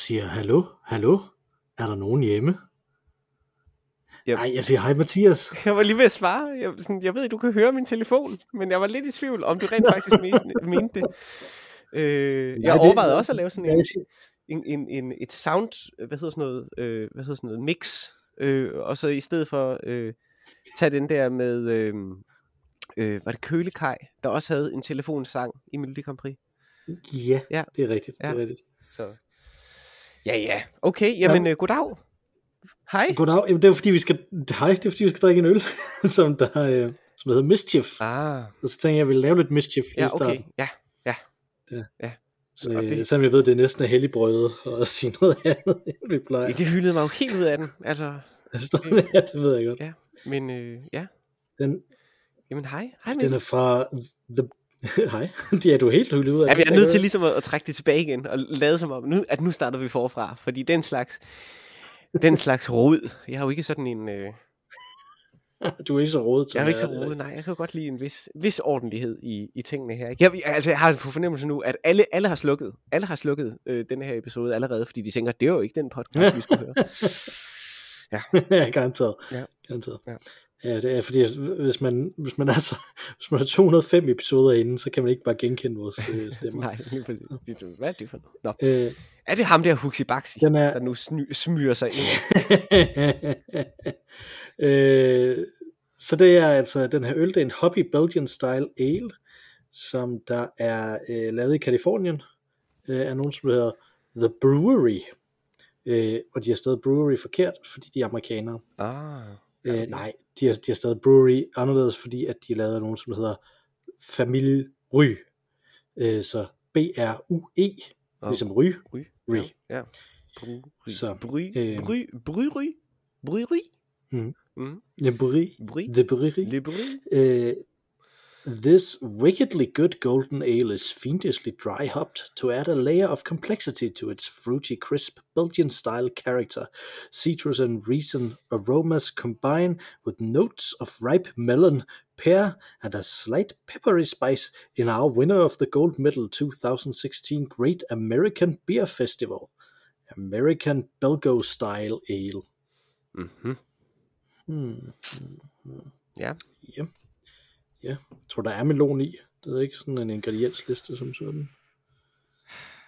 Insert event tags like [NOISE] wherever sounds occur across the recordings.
Siger, hallo, hallo, er der nogen hjemme? Yep. Nej, jeg siger, hej Mathias. [LAUGHS] Jeg var lige ved at svare. Jeg, sådan, jeg ved, du kan høre min telefon, men jeg var lidt i tvivl, om du rent faktisk [LAUGHS] mente, mente det. Øh, jeg Ja, det- overvejede også at lave sådan Ja, en, en, en, en, et sound, hvad hedder sådan noget, øh, hvad hedder sådan noget, mix, øh, og så i stedet for øh, tage den der med, øh, øh, var det Kølekaj, der også havde en telefonsang i Melodi Grand Prix. ja, Ja. det er rigtigt, det er Ja. rigtigt. Så. Ja, ja. Okay, jamen øh, goddag. Hej. Goddag, Jamen, det er fordi vi skal, hej, det er fordi vi skal drikke en øl, [LAUGHS] som der, øh, som hedder Mischief. Ah, Og så tænker jeg, at jeg vil lave lidt Mischief i ja, starten. okay. Ja, ja. Ja. ja. Så, og Øh, det, selvom jeg ved, det er næsten er helligbrødet at [LAUGHS] sige noget andet, end vi plejer. det hyldede mig jo helt ud af den. Altså, [LAUGHS] Altså, ja, det ved jeg godt. ja. Men øh, ja, Den, jamen hej. Hej den er fra The... [LAUGHS] Hej, du er helt hyldet ud af Ja, det. vi er Jeg nødt til ligesom at, at trække det tilbage igen, og lade som om, nu, at nu starter vi forfra, fordi den slags, den slags rod, jeg har jo ikke sådan en, øh, [LAUGHS] Du er ikke så rodet, jeg er ikke så rodet, nej, jeg kan godt lide en vis, vis ordentlighed i, i tingene her. Jeg, altså, jeg har på fornemmelse nu, at alle, alle har slukket, alle har slukket øh, den her episode allerede, fordi de tænker, det er jo ikke den podcast, vi skulle høre. [LAUGHS] ja, garanteret. Ja. garanteret. Ja. Ja, det er fordi, hvis man, hvis man, er så, [LAUGHS] hvis man har 205 episoder inde, så kan man ikke bare genkende vores øh, [LAUGHS] stemmer. nej, lige præcis. Hvad er det for noget? Nå. Øh, Er det ham der Huxi Baxi, Den er- der nu sny, smyger sig ind? [LAUGHS] øh, så det er altså, den her øl, det er en Hobby Belgian Style Ale, som der er øh, lavet i Kalifornien, øh, af nogen, som hedder The Brewery. Øh, og de har stadig brewery forkert, fordi de er amerikanere. Ah, Øh, nej, de har, de har stadig brewery anderledes, fordi at de lavede nogen, som hedder Familie Ry. Øh, så B-R-U-E, Nå, ligesom Ry. Ry. Ry. Ja. ja. Bry, Så, bry, øh, bry, bry, bry, bry, bry. Mhm. Mm. Le Brewery. Bry. The Brewery. Le bry. Uh, this wickedly good golden ale is fiendishly dry hopped to add a layer of complexity to its fruity, crisp Belgian style character. Citrus and resin aromas combine with notes of ripe melon, pear, and a slight peppery spice in our winner of the gold medal 2016 Great American Beer Festival. American Belgo Style Ale. Mm-hmm. Hmm. Yeah. Ja. Ja, jeg tror der er melon i. Det er ikke sådan en ingrediensliste som sådan.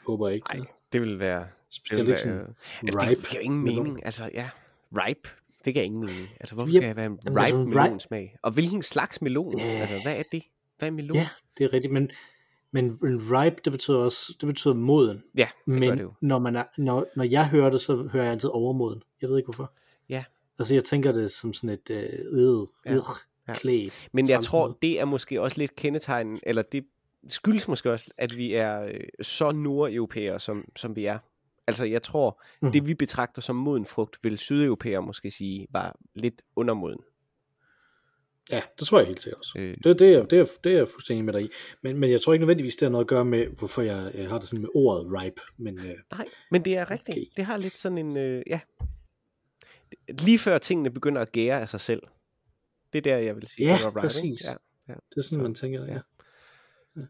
Håber ikke. Nej, det. vil være... Det Specielt ikke sådan altså, ripe. det giver ingen melon. mening. Altså, ja. Ripe. Det giver ingen mening. Altså, hvorfor Yep. skal jeg være en altså, ripe ripe- melonsmag? Og hvilken slags melon? Ja. Altså, hvad er det? Hvad er melon? Ja, det er rigtigt, men, men men ripe, det betyder også, det betyder moden. ja det men det jo. når, man er, når, når jeg hører det, så hører jeg altid overmoden. Jeg ved ikke hvorfor. Ja. Altså jeg tænker det som sådan et øh, øh, Ja. øh, Ja. klædt. Men jeg tror, det er måske også lidt kendetegn, eller det skyldes måske også, at vi er øh, så nordeuropæere, som, som vi er. Altså, jeg tror, mm. det vi betragter som moden frugt, vil sydeuropæere måske sige, var lidt undermoden. Ja, det tror jeg helt sikkert også. Øh, Det, det, er, det, er, det er jeg fuldstændig med dig i. Men, men jeg tror ikke nødvendigvis, det har noget at gøre med, hvorfor jeg øh, har det sådan med ordet ripe. Men øh, Nej, men det er rigtigt. Okay. Det har lidt sådan en, øh, ja, lige før tingene begynder at gære af sig selv. Det er der, jeg vil sige. Ja, ikke? præcis. Ja. det er sådan, Så, man tænker. Ja.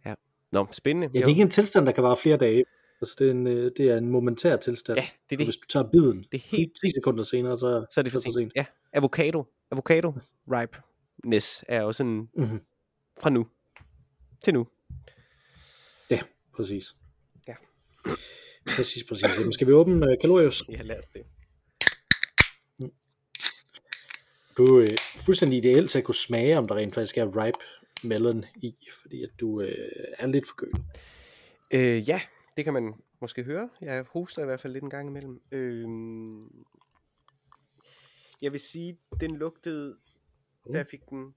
ja. Nå, spændende. Ja, det er ikke en tilstand, der kan vare flere dage. Altså, det er en, øh, det er en momentær tilstand. Ja, det er Og det. hvis du tager biden, Det er helt 10 sekunder senere, så, Så er det for sent. Ja, avocado. Avocado ripeness er jo sådan Mm-hmm. fra nu til nu. Ja, præcis. Ja. Præcis, præcis. Jamen, skal vi åbne uh, Kalorius? Ja, lad os det. Du er øh, fuldstændig ideelt til at kunne smage, om der rent faktisk er ripe melon i, fordi at du øh, er lidt forkølet. Øh, ja, det kan man måske høre. Jeg hoster i hvert fald lidt en gang imellem. Øh, jeg vil sige, den lugtede, da jeg fik den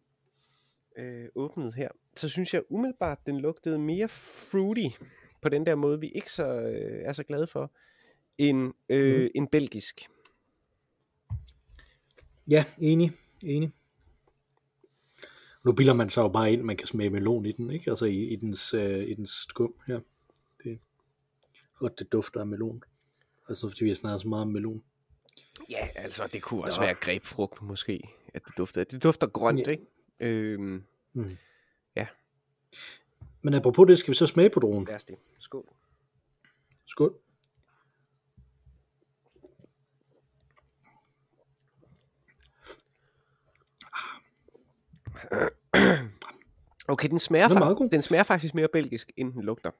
øh, åbnet her, så synes jeg umiddelbart, den lugtede mere fruity, på den der måde, vi ikke så, øh, er så glade for, end øh, Mhm. en belgisk. Ja, enig, enig. Nu bilder man sig jo bare ind, man kan smage melon i den, ikke? Altså i, i, dens, øh, i dens skum her. Det, og det dufter af melon. Altså fordi vi har snakket så meget om melon. Ja, altså det kunne også Nå. være grebfrugt måske, at det dufter. Det dufter grønt, Ja. ikke? Øhm, Mm. Ja. Men apropos det, skal vi så smage på dronen. lad os det. Skål. Skål. [CLEARS THROAT] Okay, den smager, Den fa- den smager faktisk mere belgisk, end den lugter.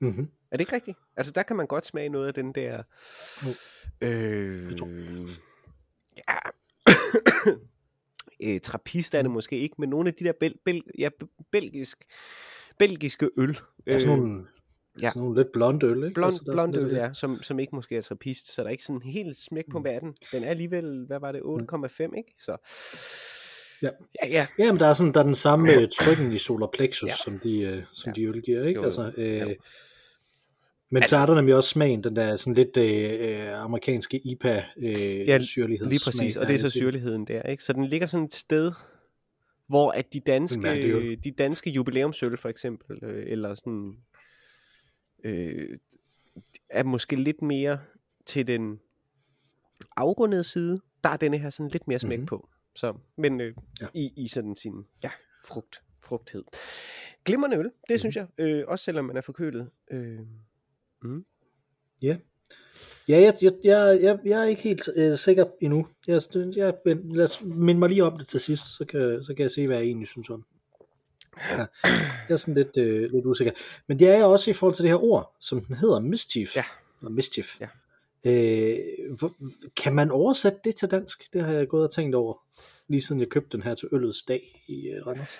Mm-hmm. Er det ikke rigtigt? Altså, der kan man godt smage noget af den der... Øh, ja. [COUGHS] øh, trappist er det måske ikke, men nogle af de der bel, bel, ja, belgisk, belgiske øl. Ja, sådan nogle, Øh, ja. sådan nogle lidt blond øl, ikke? blond, Altså, blond øl, lidt- ja, som, som ikke måske er trappist, så der er ikke sådan helt smæk på Mm. verden. Den er alligevel, hvad var det, 8,5, ikke? Så, Ja. ja, ja. Jamen, der er, sådan, der er den samme øh, trykken i solar plexus, Ja. ja. som, de, øh, som Ja. ja. de øl giver, ikke? Jo. Altså, øh, Jo. Men Altså- så er der nemlig også smagen, den der sådan lidt øh, øh, amerikanske IPA øh, Ja, syrlighedssmag. Lige præcis, og det er så syrligheden der, ikke? Så den ligger sådan et sted, hvor at de danske, mærkelig de danske jubilæumsøl for eksempel, øh, eller sådan, øh, er måske lidt mere til den afrundede side, der er denne her sådan lidt mere smæk Mhm. på. Så, men øh, Ja. i, i sådan sin, ja, frugt, frugthed. Glimrende øl, det Mhm. synes jeg, øh, også selvom man er forkølet. Øh, Ja, jeg, jeg, jeg, jeg, jeg er ikke helt øh, sikker endnu. Jeg, jeg, men lad os minde mig lige om det til sidst, så kan, så kan jeg se, hvad jeg egentlig synes om. Ja, jeg er sådan lidt, øh, lidt usikker. Men det er jeg også i forhold til det her ord, som den hedder mischief. Ja. Eller mischief. Ja. Øh, hvor, kan man oversætte det til dansk? Det har jeg gået og tænkt over, lige siden jeg købte den her til øllets dag i øh, Randers.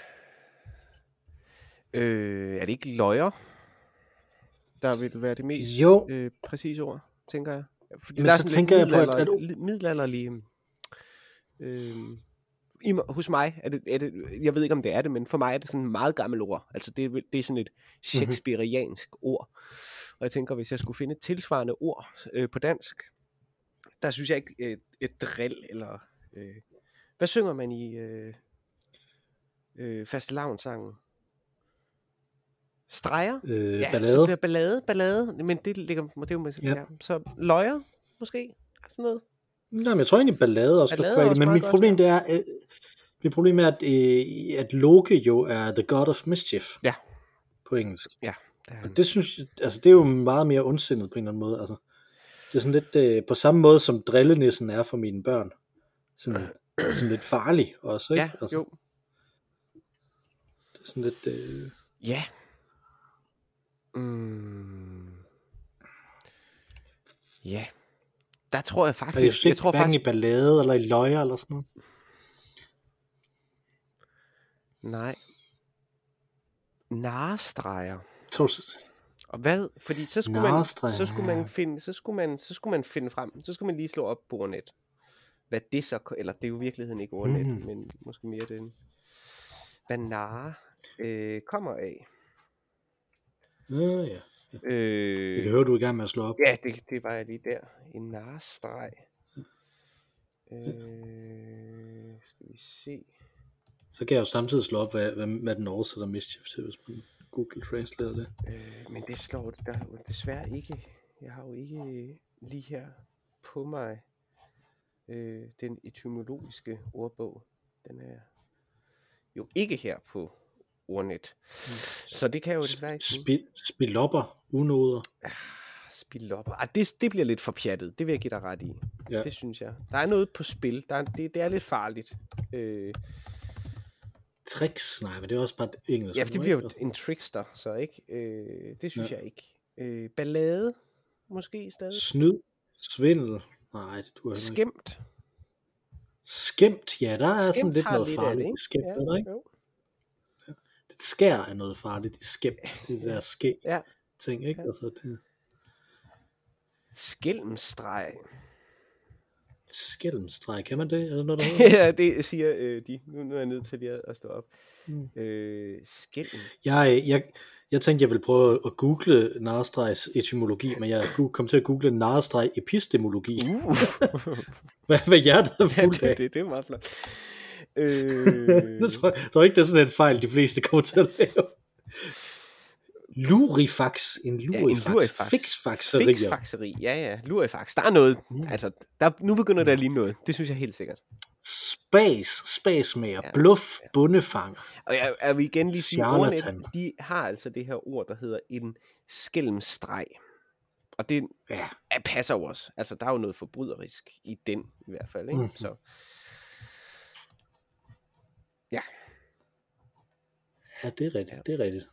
øh, er det ikke løjer, der vil være det mest Jo. øh, præcise ord, tænker jeg? Fordi Men der er så sådan tænker jeg på, at- li- middelalderlige... Øh, i, mig- hos mig er det, er det, jeg ved ikke om det er det, men for mig er det sådan et meget gammelt ord. Altså det, er det er sådan et shakespeariansk ord. Og jeg tænker, hvis jeg skulle finde et tilsvarende ord øh, på dansk, der synes jeg ikke et, et drill, eller... Øh, hvad synger man i øh, øh, fastelavnssangen? Streger? Øh, Ja, ballade. så bliver ballade, ballade, men det ligger, det er jo, ja. Ja. ja. så løjer, måske, sådan noget. Nej, men jeg tror egentlig ballade også Ballade er også men mit godt, problem ja. det er, øh, mit problem er, at, øh, at Loke jo er the god of mischief. Ja. På engelsk. Der er Og det synes jeg, altså det er jo meget mere ondsindet på en eller anden måde. Altså, det er sådan lidt øh, på samme måde som drillenissen er for mine børn. Sådan, [CLEARS THROAT] sådan lidt farlig også, ikke? ja, altså, jo. Det er sådan lidt, øh, Ja. Mm. Ja. Der tror jeg jeg faktisk, synes jeg, ikke, tror faktisk, i ballade eller i løjer eller sådan noget. nej. Narestreger. Tror, Og hvad? Fordi så skulle man, så skulle man ja. finde, så skulle man, så skulle man finde frem, så skulle man lige slå op på ordnet. Hvad det så, eller det er jo i virkeligheden ikke ordnet, mm. men måske mere den, hvad nare øh, kommer af. ja, ja. Øh, Jeg kan høre, du er i gang med at slå op. Ja, det, det var jeg lige der. En narstreg. Øh, skal vi se. Så kan jeg jo samtidig slå op, hvad, hvad, hvad den oversætter mischief til, hvis man Google Translate det. Øh, men det slår der er jo desværre ikke. Jeg har jo ikke lige her på mig øh, den etymologiske ordbog. Den er jo ikke her på ordnet. Så det kan jeg jo desværre ikke. Spil, spilopper, unoder. Spil op. Ah, det, det bliver lidt for pjattet. Det vil jeg give dig ret i. Ja. Det synes jeg. Der er noget på spil. Der er, det, det er lidt farligt. Øh, Tricks, nej, men det er også bare engelsk. ja, for det bliver jo en trickster, så ikke? Øh, det synes Ja. jeg ikke. Øh, ballade, måske stadig. Snyd, svindel, nej, det du har ikke. Skæmt. Skæmt, ja, der er sådan Skæmt lidt har noget lidt det, farligt i ikke? skæmt, Ja, er der ikke? jo. Det skær er noget farligt i skæmt, det der skæg Ja. ting, ikke? Ja. Altså, det Skælmstreg. Skælmstreg, kan man det? Er det noget, der [LAUGHS] ja, det siger øh, de. Nu, nu er jeg nødt til lige at, at stå op. Mm. Øh, skælm. Jeg, jeg, jeg tænkte, jeg ville prøve at google narestregs etymologi, men jeg kom til at google narestreg epistemologi. Uh. [LAUGHS] Hvad, hvad hjertet er [LAUGHS] ja, fuldt af? det, det, det er meget flot. Øh, jeg tror ikke, det er sådan en fejl, de fleste kommer til at lave. Lurifax. En lurifax. lurifax. Fixfaxerier. Fixfaxeri, ja ja, lurifax. Der er noget, Mm. altså, der, nu begynder der lige noget. Det synes jeg helt sikkert. Spas. Spasmager. Ja. Bluff. Bundefanger. Og jeg, jeg vil igen lige sige, ordnet, de har altså det her ord, der hedder en skælmstreg. Og det Ja. er, passer jo også. Altså, der er jo noget forbryderisk i den, i hvert fald. Ikke? Mhm. Så. Ja. Ja, det er rigtigt, ja. det er rigtigt.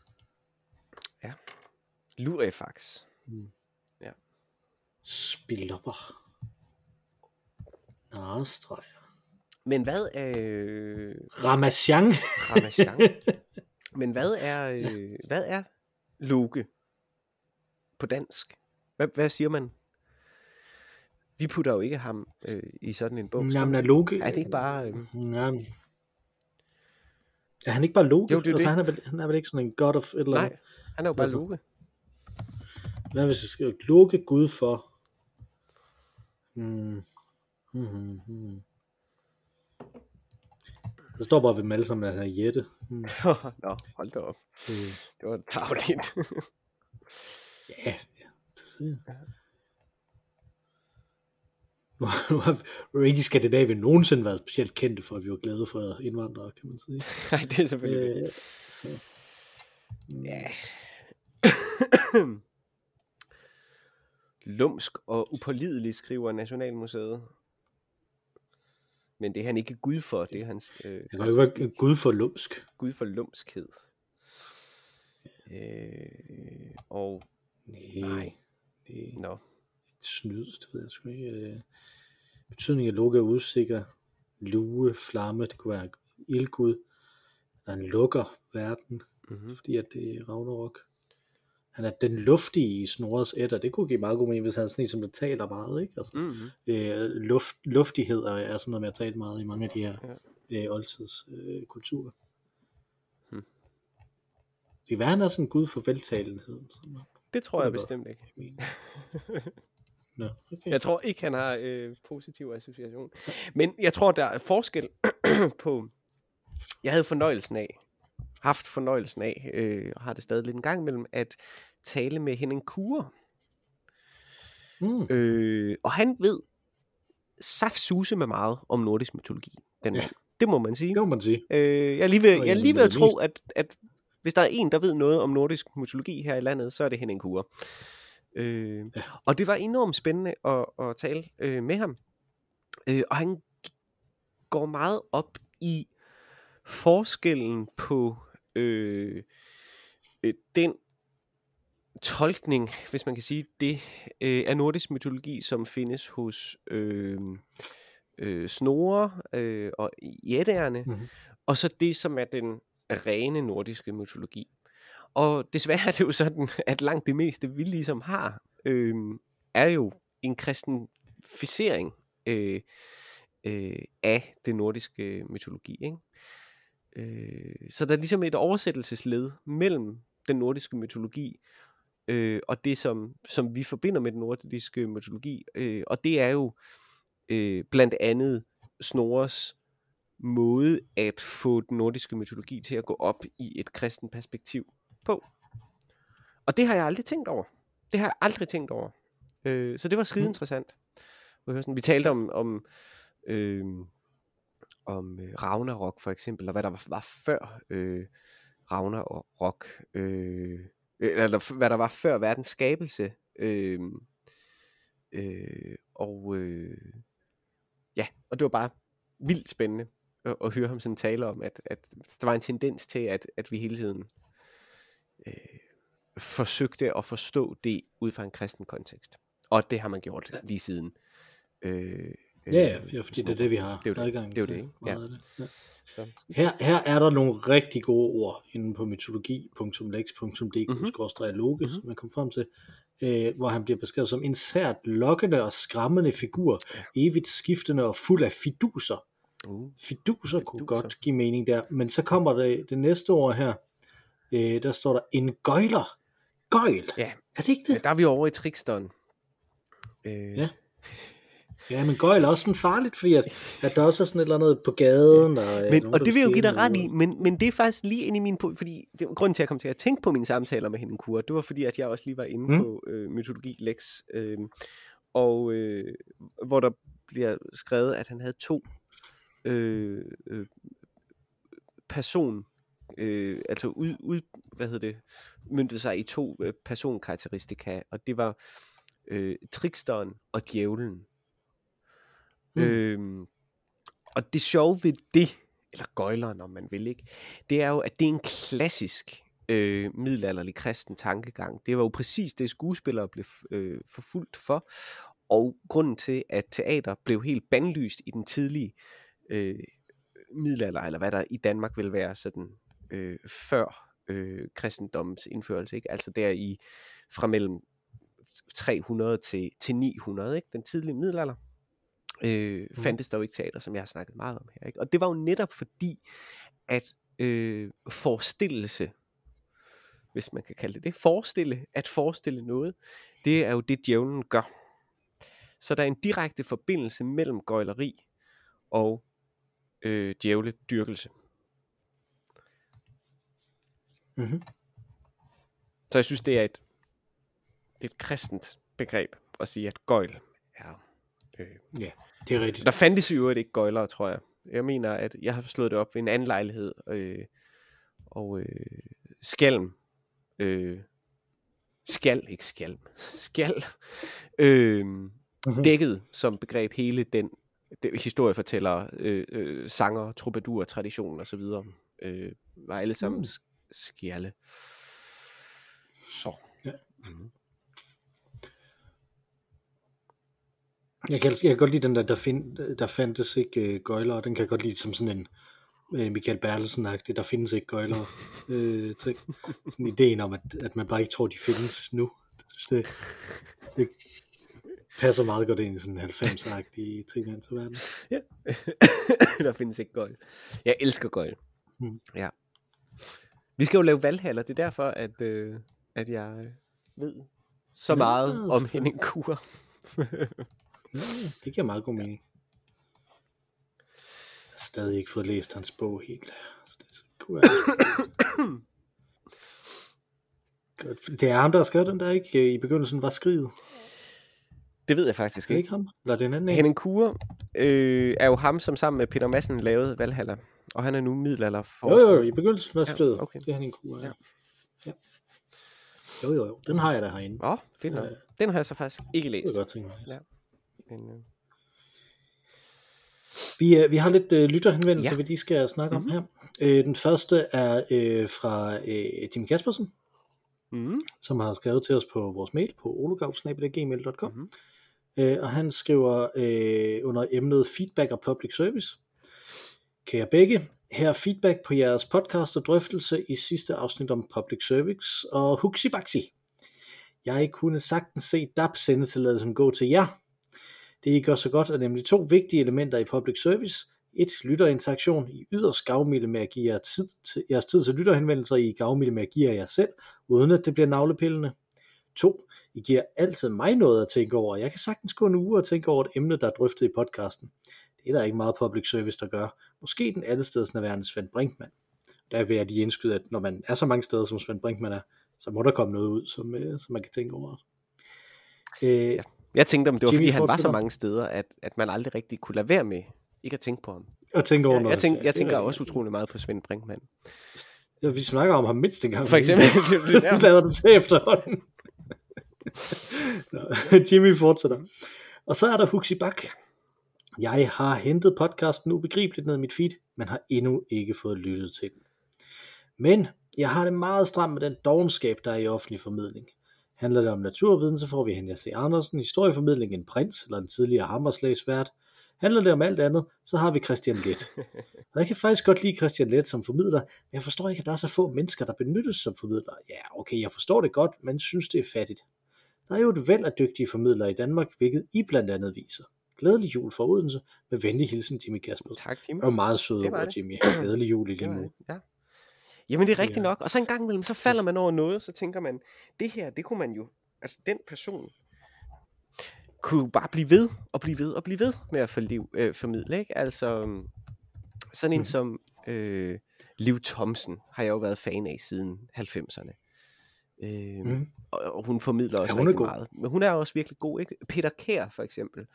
Lurifax. Spilopper. Narestreger. Men hvad er... Øh, Ramachan. Ramachan. [LAUGHS] Men hvad er, øh, hvad er Loke på dansk? Hvad, hvad siger man? Vi putter jo ikke ham øh, i sådan en bog. Jamen, er Loke... Er det ikke bare... Øh, Jamen. Er han ikke bare Loke? Jo, det er altså, det. Han, er vel, han er vel ikke sådan en god of eller nej, han er jo bare Altså, Loke. Hvad hvis jeg skriver Loke Gud for? Hmm. Hmm, hmm, hmm. Der står bare ved dem alle sammen, at han er Jette. Hmm. [LAUGHS] Nå, hold da op. Øh, Det var tavligt. [LAUGHS] ja, ja. det jeg. Nu har- i Skandinavien nogensinde været specielt kendte for, at vi var glade for indvandrere, kan man sige. [LAUGHS] Nej, det er selvfølgelig. Øh, så. Ja. [COUGHS] Lumsk og upålidelig, skriver Nationalmuseet. Men det er han ikke gud for, det er hans øh, Han kan jo ikke Gud for lumsk. gud for lumskhed. Øh, og Nej. Nej. Det nå, snyd, det ved jeg sgu ikke. Øh, Betydningen af Loke er usikker. Lue, flamme, det kunne være ildgud. Der lukker verden, mm-hmm. fordi at det er Ragnarok. Han er den luftige i Snorres ætter. Det kunne give meget god mening, hvis han er sådan en, som der taler meget. Ikke? Altså, Mm-hmm. øh, luft, luftighed er, sådan noget med at tale meget i mange af de her Ja. øh, oldtids øh. Hmm. Det kan være, han er sådan en gud for veltalenhed. Sådan noget. Det tror jeg var- bestemt ikke. jeg. [LAUGHS] Nå, okay. Jeg tror ikke, han har øh, positiv association. Men jeg tror, der er forskel [CLEARS THROAT] på... Jeg havde fornøjelsen af, haft fornøjelsen af, øh, og har det stadig lidt en gang imellem, at tale med Henning Kure. Mm. Øh, og han ved saftsuse med meget om nordisk mytologi. Den Ja. mand. Det må man sige. Det må man sige. Øh, jeg er lige ved, jeg er lige ved at tro, at, at hvis der er en, der ved noget om nordisk mytologi her i landet, så er det Henning Kure. Øh, Ja. Og det var enormt spændende at, at tale øh, med ham. Øh, og han går meget op i forskellen på øh, øh, den tolkning, hvis man kan sige det, øh, af nordisk mytologi, som findes hos øh, øh, Snorre øh, og jætterne, Mhm. og så det, som er den rene nordiske mytologi. Og desværre er det jo sådan, at langt det meste, vi ligesom har, øh, er jo en kristenficering øh, øh, af det nordiske mytologi. Ikke? Øh, så der er ligesom et oversættelsesled mellem den nordiske mytologi øh, og det, som, som vi forbinder med den nordiske mytologi. Øh, og det er jo øh, blandt andet Snorres måde at få den nordiske mytologi til at gå op i et kristen perspektiv på. Og det har jeg aldrig tænkt over. Det har jeg aldrig tænkt over. Øh, så det var skide Mhm. interessant. Vi talte om, om, øh, om øh, Ragnarok for eksempel, og hvad der var, var før øh, Ragnarok, øh, eller hvad der var før verdens skabelse. Øh, øh, og øh, ja, og det var bare vildt spændende at, at høre ham sådan tale om, at, at der var en tendens til, at, at vi hele tiden øh, forsøgte at forstå det ud fra en kristen kontekst. Og det har man gjort lige siden. Øh, Ja, ja, ja, fordi det er det, vi har Det er jo det. adgang Det er jo til det, ikke? Ja. det. Ja. Så, Her, her er der nogle rigtig gode ord inde på mytologi.lex.dk Mhm. mm-hmm. Mhm. som man kom frem til, øh, hvor han bliver beskrevet som en sært lokkende og skræmmende figur, Ja. evigt skiftende og fuld af fiduser. uh, Fiduser kunne Fiduser. godt give mening der, men så kommer det, det næste ord her, øh, der står der en gøjler. Gøjl. Ja. Er det ikke det? der er vi over i triksteren. Øh, Ja. Ja, men gøjl er også sådan farligt, fordi at, at der også er sådan et eller andet på gaden. Og, Men, nogen, og det vil jeg jo give dig ret i, men, men det er faktisk lige inde i min... Fordi det, grunden til, at jeg kom til at tænke på mine samtaler med Henning Kure, det var fordi, at jeg også lige var inde Mm. på øh, Mytologi Lex, øh, og øh, hvor der bliver skrevet, at han havde to øh, øh, person, øh, altså ud, ud, hvad hedder det, myndede sig i to øh, personkarakteristika, og det var øh, triksteren og djævlen. Mm. Øhm, og det sjove ved det eller gøjleren, om man vil, ikke? det er jo, at det er en klassisk øh, middelalderlig kristen tankegang. Det var jo præcis det, skuespillere blev øh, forfulgt for, og grunden til, at teater blev helt bandlyst i den tidlige øh, middelalder, eller hvad der i Danmark vil være sådan øh, før øh, kristendommens indførelse, ikke? altså der i fra mellem 300 til, til 900, ikke? den tidlige middelalder, øh, mm. fandtes der jo ikke teater, som jeg har snakket meget om her. Ikke? Og det var jo netop fordi, at øh, forestillelse, hvis man kan kalde det det, forestille, at forestille noget, det er jo det, djævlen gør. Så der er en direkte forbindelse mellem gøjleri og øh, djævledyrkelse. Mm-hmm. Så jeg synes, det er et, det er et kristent begreb at sige, at gøjl er... Øh, ja, det er rigtigt. Der fandtes jo ikke gøjlere, tror jeg. Jeg mener, at jeg har slået det op ved en anden lejlighed, øh, og øh, skælm, øh, skal, ikke skælm, [LAUGHS] skal, øh, mm-hmm. dækket som begreb hele den det, historiefortæller, øh, øh, sanger, troubadour, tradition og så videre, øh, var alle sammen mm. skjælde. Så. Ja. Mm. Jeg kan, jeg kan godt lide den der, der, find, der fandtes ikke uh, gøjler, den kan jeg godt lide som sådan en uh, Michael Bertelsen-agtig, der findes ikke gøjler. uh, [LAUGHS] ting. Sådan ideen om, at, at man bare ikke tror, de findes nu. Det, det passer meget godt ind i sådan en 90-agtig verden. Ja, [COUGHS] der findes ikke gøjl. Jeg elsker gøjl. Hmm. Ja. Vi skal jo lave valghaller, det er derfor, at, øh, at jeg ved så meget ja, om Henning Kur. [LAUGHS] det giver meget god mening. Jeg har stadig ikke fået læst hans bog helt. Så det, så kunne [COUGHS] det er ham, der har skrevet den der, ikke? I begyndelsen var skriget. Det ved jeg faktisk ikke. Det er ikke ham? Eller det en anden Henning Kure øh, er jo ham, som sammen med Peter Madsen lavede Valhalla. Og han er nu middelalder for. Jo, jo, i begyndelsen var skrevet. Ja, okay. Det er Henning Kure, ja. ja. ja. Jo, jo, jo. Den har jeg da herinde. Åh, oh, fint nok. Den har jeg så faktisk ikke læst. Det er godt tænke mig. Ja. Men, øh... Vi, øh, vi har lidt øh, lytterhenvendelser, ja. vi lige skal snakke mm-hmm. om her. Øh, den første er øh, fra øh, Jim Kaspersen, mm-hmm. som har skrevet til os på vores mail på ologavsnabel.gmail.com. Mm-hmm. Øh, og han skriver øh, under emnet feedback og public service. Kære begge, her er feedback på jeres podcast og drøftelse i sidste afsnit om public service og huxi baxi. Jeg kunne sagtens se DAP sendetilladelsen gå til jer. Det I gør så godt er nemlig to vigtige elementer i public service. Et, lytterinteraktion i yderst gavmilde med at give jer tid til, jeres tid til lytterhenvendelser i gavmilde med at give jer jer selv, uden at det bliver navlepillende. 2. I giver altid mig noget at tænke over. Jeg kan sagtens gå en uge og tænke over et emne, der er drøftet i podcasten. Det er der ikke meget public service, der gør. Måske den alle steds nærværende Svend Brinkmann. Der vil jeg lige indskyde, at når man er så mange steder, som Svend Brinkmann er, så må der komme noget ud, som, øh, som man kan tænke over. Øh, ja. Jeg tænkte, om det var, Jimmy fordi han var så mange steder, at, at man aldrig rigtig kunne lade være med ikke at tænke på ham. Og tænke over ja. Jeg, tænk, jeg tænker også utrolig meget på Svend Brinkmann. Ja, vi snakker om ham mindst en gang. For eksempel. [LAUGHS] Du lader det til efterhånden. [LAUGHS] Jimmy fortsætter. Og så er der Huxi Bak. Jeg har hentet podcasten ubegribeligt ned i mit feed, men har endnu ikke fået lyttet til den. Men jeg har det meget stramt med den dogenskab, der er i offentlig formidling. Handler det om naturviden, så får vi Henrik C. Andersen, historieformidling en prins eller en tidligere hammerslagsvært. Handler det om alt andet, så har vi Christian Let. Og jeg kan faktisk godt lide Christian Let som formidler, men jeg forstår ikke, at der er så få mennesker, der benyttes som formidler. Ja, okay, jeg forstår det godt, men synes det er fattigt. Der er jo et væld af dygtige formidlere i Danmark, hvilket I blandt andet viser. Glædelig jul for Odense. Med venlig hilsen, Jimmy Kasper. Tak, Jimmy. Og meget sød over, Jimmy. Glædelig jul i lige måde. Ja. Jamen det er rigtigt ja. nok. Og så en gang imellem, så falder man over noget, så tænker man, det her, det kunne man jo, altså den person, kunne bare blive ved, og blive ved, og blive ved med at forliv, øh, formidle, ikke? Altså, øhm, sådan en mm. som øh, Liv Thomsen har jeg jo været fan af siden 90'erne. Øh, mm. og, og hun formidler også ja, hun rigtig meget. Men hun er også virkelig god, ikke? Peter Kær for eksempel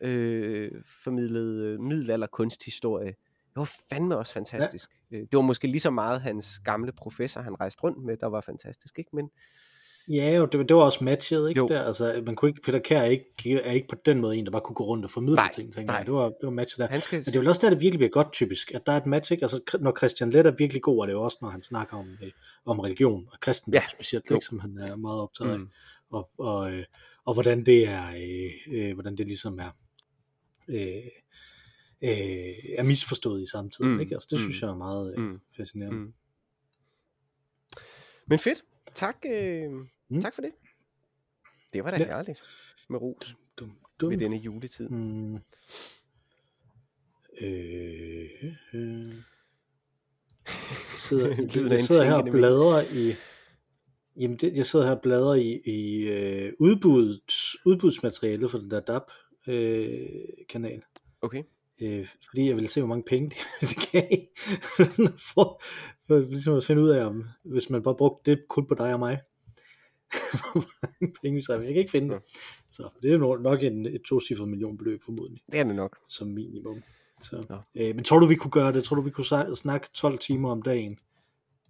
øh, formidlede øh, middelalder kunsthistorie. Det var fandme også fantastisk. Øh, det var måske lige så meget hans gamle professor, han rejste rundt med, der var fantastisk, ikke? Men Ja, jo, det, det var også matchet, ikke? Jo. Der, altså, man kunne ikke, Peter Kær er ikke, er ikke på den måde en, der bare kunne gå rundt og formidle Nej, ting, tænker nej. jeg. Det var, det var matchet der. Han skal... Men det er vel også der, det virkelig bliver godt typisk, at der er et match, ikke? Altså, når Christian Let er virkelig god, er det jo også, når han snakker om, øh, om religion og kristendom Ja, specielt, jo. ikke? Som han er meget optaget af. Mm. Og, og, øh, og hvordan det er, øh, øh, hvordan det ligesom er, øh, øh, er misforstået i samtiden, Mm, ikke? Altså, det mm, synes jeg er meget øh, mm, fascinerende. mm. Men fedt. Tak, øh, Mm. tak for det. Det var da Ja. herligt med ros Dum, dum. ved denne juletid. Mm. Øh, øh. Jeg sidder, [LAUGHS] jeg en sidder her og bladrer i Jamen, det, jeg sidder her og bladrer i, i øh, udbuds, udbudsmaterialet for den der DAP øh, kanal. Okay. Øh, fordi jeg ville se, hvor mange penge det, [LAUGHS] det gav. for, for ligesom at finde ud af, om hvis man bare brugte det kun på dig og mig. [LAUGHS] hvor mange penge vi så Jeg kan ikke finde det. Så det er nok- nok en, et tocifret millionbeløb formodentlig Det er det nok. som minimum. Så, øh, men tror du, vi kunne gøre det? Tror du, vi kunne snakke 12 timer om dagen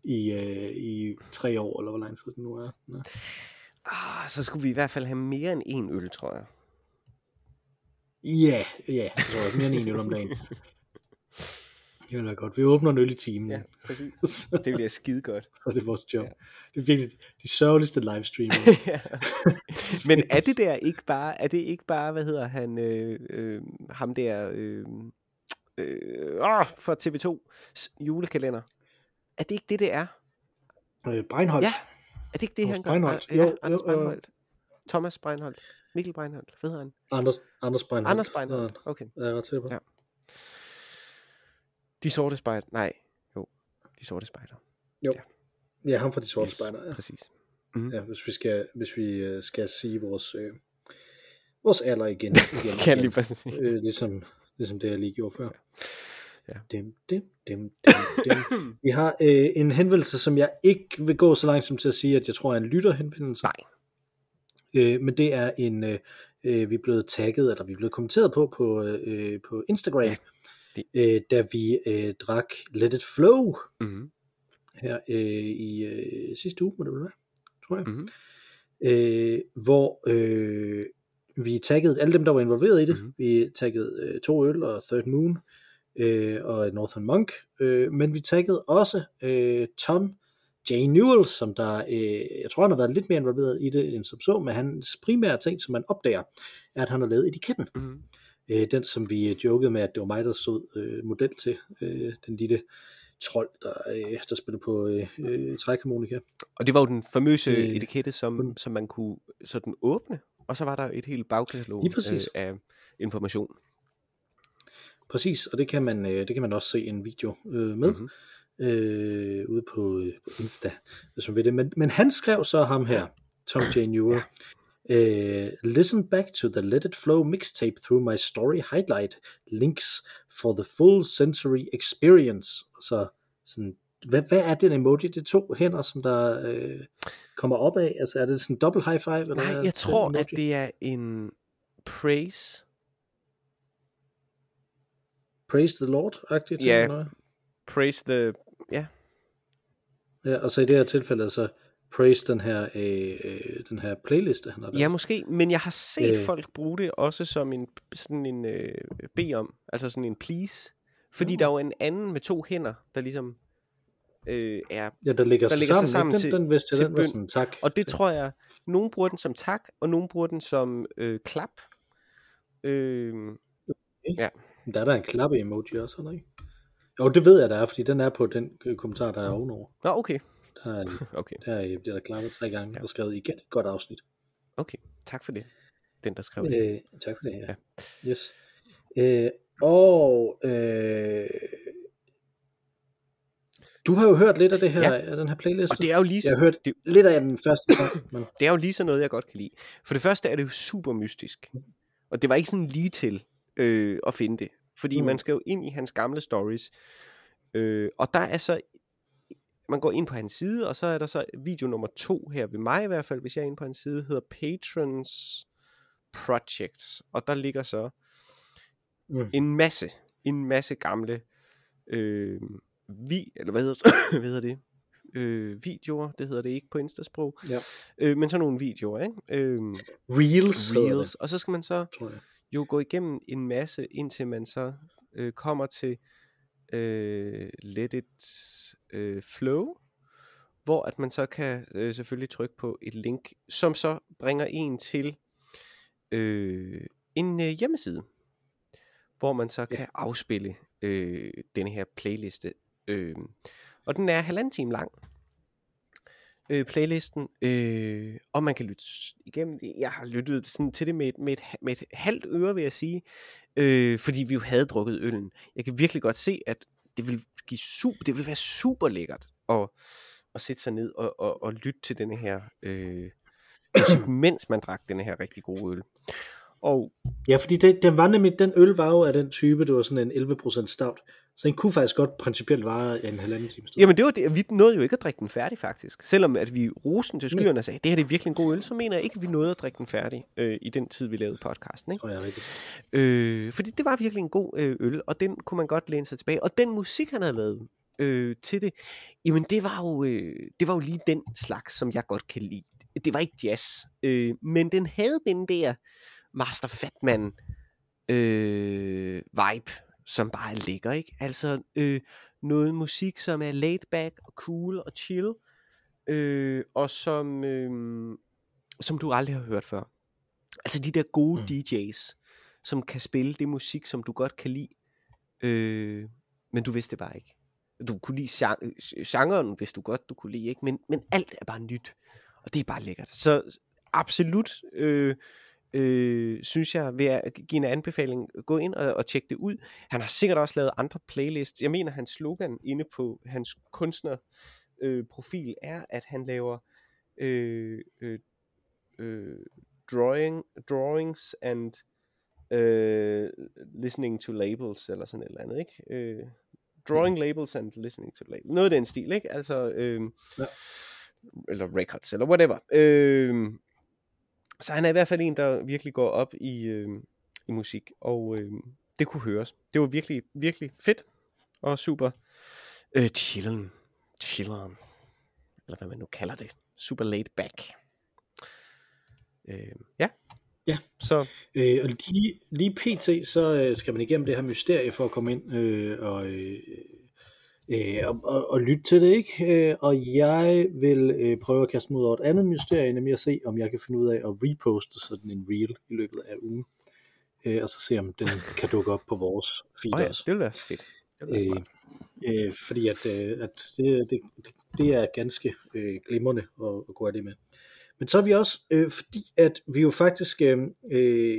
i, øh, i tre år, eller hvor lang tid det nu er? Ja. Ah, så skulle vi i hvert fald have mere end en øl, tror jeg. Ja, ja, det også mere end en øl om dagen. [LAUGHS] Det være godt. Vi åbner en øl i timen. Ja, præcis. [LAUGHS] Det bliver skide godt. [LAUGHS] så er det vores job. Ja. Det er virkelig de sørgeligste livestreamer. ja. Men er det der ikke bare, er det ikke bare, hvad hedder han, øh, øh, ham der, øh, øh, åh, fra TV2's julekalender? Er det ikke det, det er? øh, Breinholt. Ja. Er det ikke det, Thomas han gør? Breinholt. Ja, Jo, Anders jo. Breinholt. Thomas Breinholt. Mikkel Breinholt. Hvad hedder han? Anders, Anders Breinholt. Anders Breinholt. Okay. Ja, jeg er ret sikker på. Ja. De sorte spejder. Nej. Jo. De sorte spejder. Ja, ham fra de sorte Yes, spejder. Ja. Præcis. ja, hvis vi skal, hvis vi øh, skal sige vores, øh, vores alder igen. [LAUGHS] igen, Kan lige præcis. øh, ligesom, ligesom det, jeg lige gjorde før. Ja. Dim, dim, dim, dim, dim. [LAUGHS] Vi har øh, en henvendelse, som jeg ikke vil gå så langt som til at sige, at jeg tror er en lytterhenvendelse. Nej. Øh, men det er en, øh, øh, vi er blevet tagget, eller vi er blevet kommenteret på på, øh, på Instagram, Ja, det- øh, da vi øh, drak Let It Flow Mm-hmm. her øh, i øh, sidste uge, må det vel være, tror jeg. Mm-hmm. øh, hvor øh, vi taggede alle dem, der var involveret i det. Mhm. Mm-hmm. Vi taggede øh, to øl og Third Moon øh, og Northern Monk, øh, men vi taggede også øh, Tom J. Newell, som der, øh, jeg tror han har været lidt mere involveret i det end som så, men hans primære ting, som man opdager, er, at han har lavet etiketten. Mm-hmm. Øh, den, som vi øh, jokede med, at det var mig, der stod øh, model til, øh, den lille trold, der, øh, der spiller på øh, øh, trækharmonika. Og det var jo den famøse Øh, etikette, som, som man kunne sådan åbne, og så var der et helt bagkatalog øh, af information. Præcis, og det kan man, øh, det kan man også se en video øh, med Mhm. Øh, ude på, øh, på Insta, hvis man vil det. Men, men han skrev så ham her, Tom J. Newell, øh, Listen back to the Let It Flow mixtape through my story highlight links for the full sensory experience. Så sådan, hvad, hvad er den emoji? Det er to hænder, som der øh, kommer op af. Altså er det sådan en double high five? Eller Nej, jeg tror, emoji? at det er en praise. Praise the Lord-agtigt? Ja. hvad? Praise the... Ja, Ja, og så i det her tilfælde, altså praise den her, øh, øh, den her playliste, han har lavet. ja måske, men jeg har set Øh. folk bruge det også som en, sådan en øh, bed om, altså sådan en please. Fordi Uh. der er jo en anden med to hænder, der ligesom øh, er... ja, der ligger, der sig ligger sig sammen. sammen ikke? den, til- den vidste til jeg, den sådan tak. Og det tror jeg, nogen bruger den som tak, og nogen bruger den som øh, klap. Øh, Men Der er der en klappe emoji også, eller ikke? Jo, det ved jeg, der er, fordi den er på den øh, kommentar, der er ovenover. nå, okay. Der, er, [LAUGHS] Okay, der er, bliver der klappet tre gange Ja. og skrevet igen et godt afsnit. okay. Tak for det. Den, der skrev det. Øh, tak for det, ja. Yes. Øh, og øh, du har jo hørt lidt af det her, Ja. af den her playlist. Og det er jo lige, Jeg har hørt det, lidt af den første gang, [LAUGHS] men det er jo lige sådan noget, jeg godt kan lide. For det første er det jo super mystisk. Og det var ikke sådan lige til øh, at finde det. Fordi Mm. man skal jo ind i hans gamle stories. Øh, og der er så... Man går ind på hans side, og så er der så video nummer to her ved mig i hvert fald, hvis jeg er inde på hans side, hedder Patrons Projects. Og der ligger så Mm. en masse, en masse gamle øh, vi, eller hvad hedder, [COUGHS] hvad hedder det? øh, videoer, det hedder det ikke på Instasprog, Ja. øh, men sådan nogle videoer, ikke? Øh, Reels. reels, og så skal man så tror jeg. Jo gå igennem en masse, indtil man så øh, kommer til øh, Let It øh, Flow, hvor at man så kan øh, selvfølgelig trykke på et link, som så bringer en til øh, en øh, hjemmeside, hvor man så kan afspille øh, denne her playliste. Øh, og den er halvanden time lang. Øh, playlisten, øh, og man kan lytte igennem det. Jeg har lyttet sådan til det med et, med, et, med et halvt øre, vil jeg sige, øh, fordi vi jo havde drukket øllen. Jeg kan virkelig godt se, at det vil, give super, det vil være super lækkert at, at sætte sig ned og, og, og lytte til denne her øh, musik, [COUGHS] mens man drak denne her rigtig gode øl. Og Ja, fordi det, den, var nemlig, den øl var jo af den type, det var sådan en 11% stout. Så den kunne faktisk godt principielt vare en halvanden time. stund. Jamen det var det, vi nåede jo ikke at drikke den færdig faktisk. Selvom at vi rosen til skyerne og sagde, det her det er virkelig en god øl, så mener jeg ikke, at vi nåede at drikke den færdig øh, i den tid, vi lavede podcasten. Ikke? Jeg er rigtigt. Øh, fordi det var virkelig en god øh, øl, og den kunne man godt læne sig tilbage. Og den musik, han havde lavet øh, til det, jamen det var, jo, øh, det var jo lige den slags, som jeg godt kan lide. Det var ikke jazz, øh, men den havde den der Master Fatman øh, vibe, som bare er lækker, ikke? Altså øh, noget musik, som er laid back og cool og chill, øh, og som, øh, som du aldrig har hørt før. Altså de der gode Mm. DJ's, som kan spille det musik, som du godt kan lide, øh, men du vidste det bare ikke. Du kunne lide gen- genren, hvis du godt du kunne lide, ikke? Men, men alt er bare nyt, og det er bare lækkert. Så absolut, øh, øh, synes jeg, vil jeg give en anbefaling, gå ind og, og tjekke det ud. Han har sikkert også lavet andre playlists. Jeg mener, hans slogan inde på hans kunstner øh, profil er, at han laver øh, øh, øh, drawing, drawings and øh, listening to labels, eller sådan et eller andet, ikke? Øh, drawing labels and listening to labels. Noget af den stil, ikke? Altså, øh, Ja. eller records, eller whatever. Øh, så han er i hvert fald en, der virkelig går op i, øh, i musik, og øh, det kunne høres. Det var virkelig, virkelig fedt, og super øh, chillen, chilleren, eller hvad man nu kalder det. Super laid back. Øh, ja. Ja. Så Øh, og lige, lige pt, så øh, skal man igennem det her mysterie for at komme ind øh, og, øh, øh, og, og, og lytte til det, ikke? Øh, og jeg vil øh, prøve at kaste mig ud over et andet mysterie, nemlig at se, om jeg kan finde ud af at reposte sådan en reel i løbet af ugen. Øh, og så se, om den [LAUGHS] kan dukke op på vores feed oh ja, også. det ville være fedt. Det være Øh, øh, fordi at, øh, at det, det, det, det er ganske øh, glimrende at, at gå af det med. Men så er vi også, øh, fordi at vi jo faktisk, øh, øh,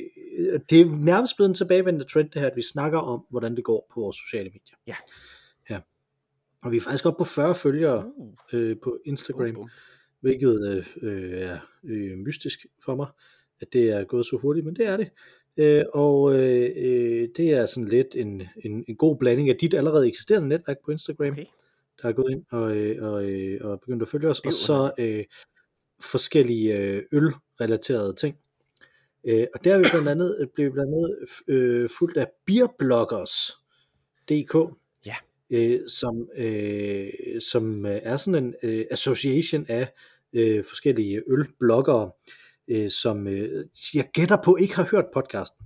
det er nærmest blevet en tilbagevendende trend det her, at vi snakker om, hvordan det går på vores sociale medier. Ja. Og vi er faktisk oppe på 40 følgere Uh, øh, på Instagram, bum, bum. hvilket øh, øh, er øh, mystisk for mig, at det er gået så hurtigt, men det er det. Øh, og øh, øh, det er sådan lidt en, en, en god blanding af dit allerede eksisterende netværk på Instagram, Okay. der er gået ind og, øh, og, øh, og begyndt at følge os, og så øh, forskellige øh, ølrelaterede ting. Øh, og der er vi blandt andet blevet blandt andet øh, fuldt af beerbloggers.dk. øh, som, øh, som øh, er sådan en øh, association af øh, forskellige ølbloggere, øh, som øh, jeg gætter på ikke har hørt podcasten.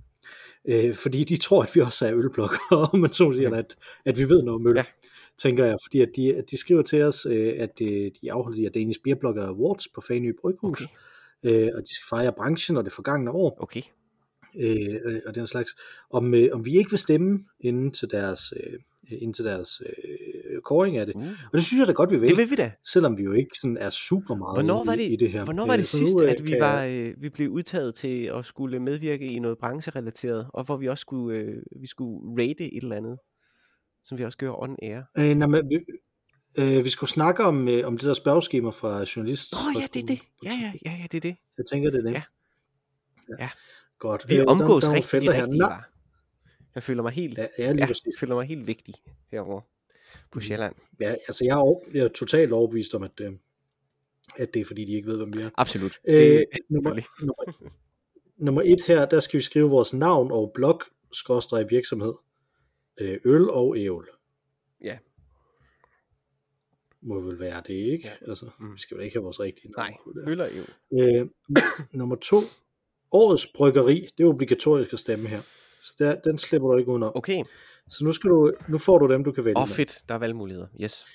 Øh, fordi de tror, at vi også er ølbloggere, [LAUGHS] men så siger, at, at vi ved noget om øl. Ja. Tænker jeg, fordi at de, at de skriver til os, øh, at øh, de afholder de her Danish Beer Blogger Awards på Fanø Bryghus, Okay. øh, og de skal fejre branchen og det forgangne år, Okay. øh, øh, og den slags, om, øh, om vi ikke vil stemme inden til deres, øh, inden til deres øh, kåring af det. Uh. Og det synes jeg da godt, vi vil, Det vil vi da. selvom vi jo ikke sådan er super meget Hvornår var det, i det her. Hvornår var det Øh, så sidst, nu, øh, at vi, var, øh, vi blev udtaget til at skulle medvirke i noget brancherelateret, og hvor vi også skulle, øh, vi skulle rate et eller andet, som vi også gør on air. Øh, nej, men, vi, øh, vi skulle snakke om, øh, om det der spørgeskema fra journalist. Nå ja, det er det. Ja, ja, ja, ja, det er det. Jeg tænker, det er det. Ja. Ja. Godt. Vi Øh, omgås der, der er rigtig, Nå, var. Jeg føler mig helt, Ja, ja, lige ja, præcis. jeg føler mig helt vigtig herovre på Mhm. Sjælland. Ja, altså jeg er, over, jeg er totalt overbevist om, at, øh, at det er fordi, de ikke ved, hvem vi er. Absolut. Øh, nummer, nummer, nummer et her, der skal vi skrive vores navn og blog, skråstreg virksomhed, øh, øl og ævl. Ja. må vel være det, ikke? Ja. Altså, Mm. vi skal vel ikke have vores rigtige navn Nej, øl og jo. Øh, nummer to. Årets bryggeri. Det er obligatorisk at stemme her. Så der, den slipper du ikke udenom. Okay. Så nu, skal du, nu får du dem, du kan vælge. Åh, oh, fedt. Der er valgmuligheder. Yes.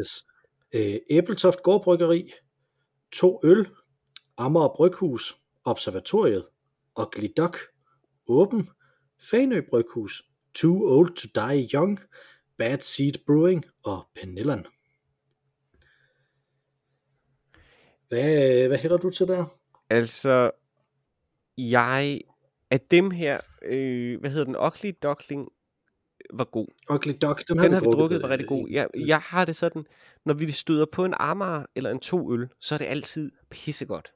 Yes. Øh, Æbletoft Gårdbryggeri, To Øl, Amager Bryghus, Observatoriet, Ugly Duck, Åben, Fanø Bryghus, Too Old to Die Young, Bad Seed Brewing og Penillan. Hvad, hvad hælder du til der? Altså, jeg... Af dem her, øh, hvad hedder den, Ugly Duckling, var god. Ugly Duck, den, Den har vi drukket, øh, var rigtig god. Jeg, jeg har det sådan, når vi støder på en Amager eller en to øl, så er det altid pissegodt.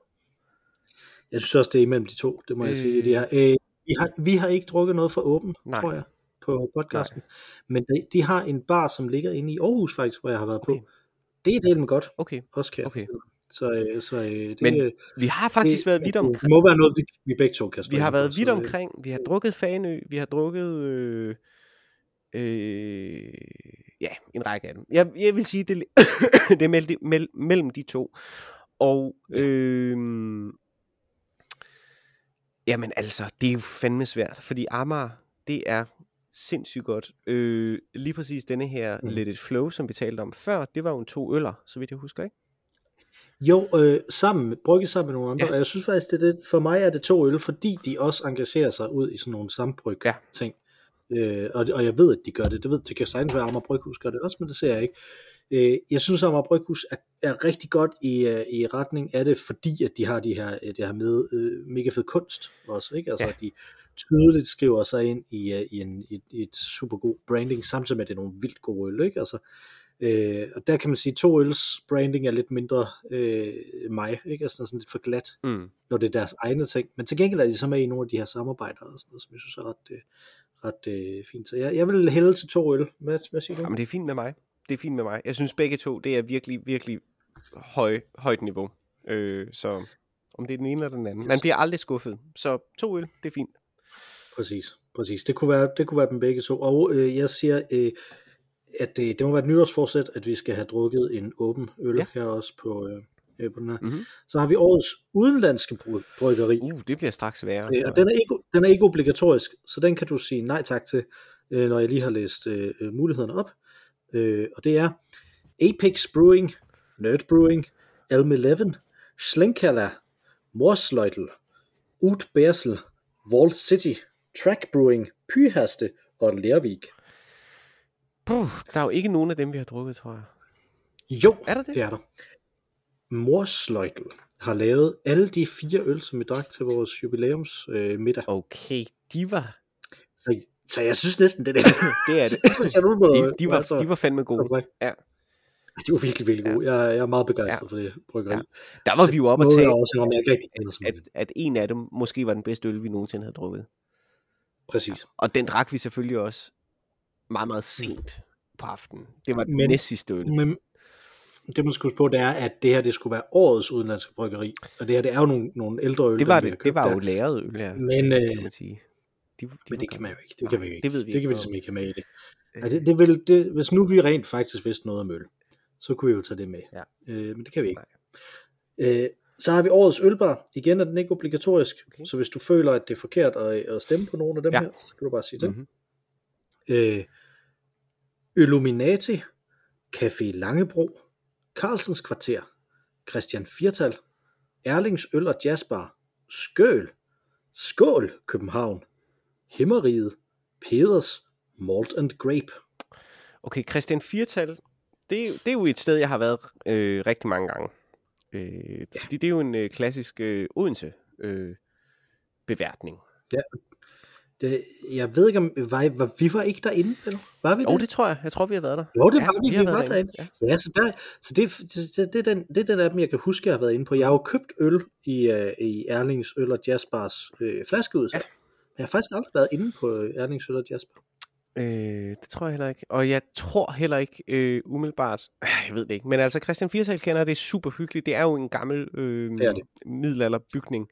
Jeg synes også, det er imellem de to, det må jeg Øh. sige. Det er, øh, vi, har, vi har ikke drukket noget fra Åben, Nej. tror jeg, på podcasten. Men de, de har en bar, som ligger inde i Aarhus faktisk, hvor jeg har været Okay. på. Det er delt med godt, Okay, også kan jeg Okay. fortælle. Så, øh, så øh, det, Men øh, vi har faktisk det, været vidt det omkring. må være noget, vi, vi begge to kan Vi har været vidt omkring. Vi har drukket Fanø, vi har drukket øh, øh, ja, en række af dem. Jeg, jeg vil sige, det, [COUGHS] det er mellem de, mell, mellem de to. Og øh, jamen altså, det er jo fandme svært, fordi Amager, det er sindssygt godt. Øh, lige præcis denne her Mm. Let It Flow, som vi talte om før, det var jo en to øller, så vidt jeg husker, ikke? Jo, øh, sammen, brygget sammen med nogle andre, Ja. og jeg synes faktisk, det er det, for mig er det to øl, fordi de også engagerer sig ud i sådan nogle sambryg Ja. ting. Øh, og, og jeg ved, at de gør det. Det ved, det kan sagtens være, at Amager Bryghus gør det også, men det ser jeg ikke. Øh, jeg synes, at Amager Bryghus er, er rigtig godt i, øh, i retning af det, fordi at de har de her, øh, det her med øh, mega fed kunst også, ikke? Altså, Ja. at de tydeligt skriver sig ind i, øh, i, en, i, et- i et super god branding, samtidig med, at det er nogle vildt gode øl, ikke? Altså, Øh, og der kan man sige, at to øls branding er lidt mindre øh, mig, ikke? Altså sådan lidt for glat, Mm. når det er deres egne ting. Men til gengæld er de så med i nogle af de her samarbejder, og sådan noget, som jeg synes er ret, øh, ret øh, fint. Så jeg, jeg vil hælde til to øl. Hvad, hvad siger du? Jamen, det er fint med mig. Det er fint med mig. Jeg synes begge to, det er virkelig, virkelig høj, højt niveau. Øh, så om det er den ene eller den anden. Man bliver aldrig skuffet. Så to øl, det er fint. Præcis, præcis. Det kunne være, det kunne være dem begge to. Og øh, jeg siger, øh, at det, det må være et nytårsforsæt, at vi skal have drukket en åben øl Ja. her også på, øh, på den her. Mm-hmm. Så har vi årets udenlandske bry- bryggeri. Uh, det bliver straks sværere. Øh, og den er, ikke, den er ikke obligatorisk, så den kan du sige nej tak til, øh, når jeg lige har læst øh, mulighederne op. Øh, og det er Apex Brewing, Nerd Brewing, Elm 11, Schlenkala, Morsleutel, Ut Bersel, Wall City, Track Brewing, Pyhaste og Lervik. Puh, der er jo ikke nogen af dem, vi har drukket, tror jeg. Jo, Er der det? det er der. Morsleutel har lavet alle de fire øl, som vi drak til vores jubilæums øh, middag. Okay, de var... Så, så jeg synes næsten, det er det. [LAUGHS] Er det. Nu må- De, de, var, altså- de var fandme gode. Okay. Ja. De var virkelig, virkelig gode. Jeg, jeg er meget begejstret Ja. for det bryggeri. Ja. Der var vi jo oppe og jeg også indrømmer, jeg så at, meget. at en af dem måske var den bedste øl, vi nogensinde havde drukket. Præcis. Og den drak vi selvfølgelig også meget, meget sent på aftenen. Det var den Men- næst sidste øl. Men det man skal huske på, det er, at det her det skulle være årets udenlandske bryggeri. Og det her, det er jo nogle, nogle ældre øl, Det var, det, det var der. jo læret øl, ja. Men, øh, kan man sige. De, de men det kan man jo ikke. Det kan Nej, vi ikke. det ved vi det kan vi simpelthen ikke have med i det. Øh, Ja, det, det vil, det, hvis nu vi rent faktisk vidste noget om øl, så kunne vi jo tage det med. Ja. Øh, men det kan vi ikke. Øh, så har vi årets ølbar. Igen er den ikke obligatorisk, Okay. så hvis du føler, at det er forkert at, at stemme på nogle af dem Ja. her, så skal du bare sige til. Mhm. Øh, Illuminati, Café Langebro, Carlsens Kvarter, Christian Firtal, Erlings Øl og Jazzbar, Skøl, Skål København, Himmeriget, Peders, Malt and Grape. Okay, Christian Firtal, det, er det er jo et sted, jeg har været øh, rigtig mange gange. Øh, fordi det er jo en øh, klassisk øh, Odense øh, beværtning. Det, jeg ved ikke om, var, var, vi var ikke derinde, eller? Var vi Jo, det? det tror jeg. Jeg tror, vi har været der. Jo, det var vi, vi, vi var været derinde. Ja. Ja, så, der, så det, det, det, det, er den, det er den af dem, jeg kan huske, jeg har været inde på. Jeg har jo købt øl i, uh, i Erlings Øl og Jazzbars øh, flaskeudsalg. Ja. Men jeg har faktisk aldrig været inde på øh, Erlings Øl og Jazzbar. Øh, det tror jeg heller ikke. Og jeg tror heller ikke øh, umiddelbart, øh, jeg ved det ikke, men altså Christian Firtal kender, det er super hyggeligt. Det er jo en gammel øh, Det det. middelalderbygning.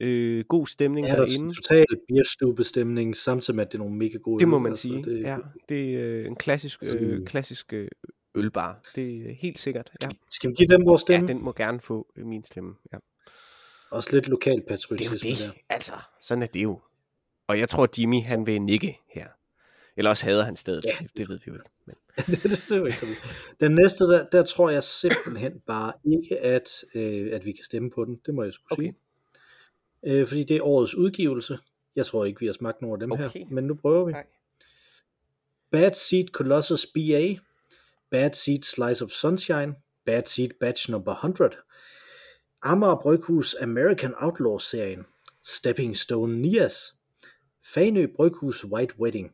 Øh, god stemning Ja, der er derinde. total bierstubestemning, samtidig med, at det er nogle mega gode Det må man altså, sige. Det, ja, det er øh, en klassisk, øh, klassisk øh, ølbar. Det er helt sikkert. Ja, Skal vi give dem vores ja stemme? den må gerne få øh, min stemme. Ja. Også lidt lokal Det er jo patriotisme det. der. Altså, sådan er det jo. Og jeg tror, Jimmy, han vil nikke her. Eller også hader han stedet. Ja. Det, det ved vi jo ikke. Men, [LAUGHS] det, det er jo ikke. Den næste, der, der tror jeg simpelthen bare ikke, at, øh, at vi kan stemme på den. Det må jeg skulle Okay. sige. Øh, fordi det er årets udgivelse. Jeg tror ikke, vi har smagt nogen af dem Okay. her, men nu prøver vi. nej. Bad Seed Colossus BA, Bad Seed Slice of Sunshine, Bad Seed Batch number 100, Amager Bryghus American Outlaw-serien, Stepping Stone Nias, Fanø Bryghus White Wedding,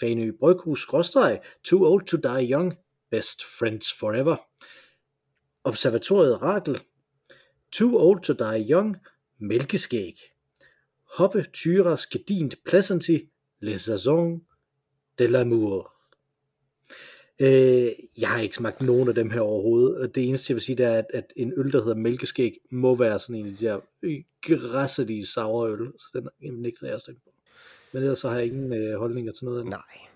Fanø Bryghus skråstreg Too Old to Die Young, Best Friends Forever, Observatoriet Rakel, Too Old to Die Young, Mælkeskæg, Hoppe Tyras Gedint Pleasantly, Les Saisons de l'amour. Øh, jeg har ikke smagt nogen af dem her overhovedet, og det eneste jeg vil sige, det er, at, at en øl, der hedder mælkeskæg, må være sådan en af de der græsselige sauer øl, så den jamen, ikke jeg stemme på. Men ellers så har jeg ingen øh, holdninger til noget af det. Nej.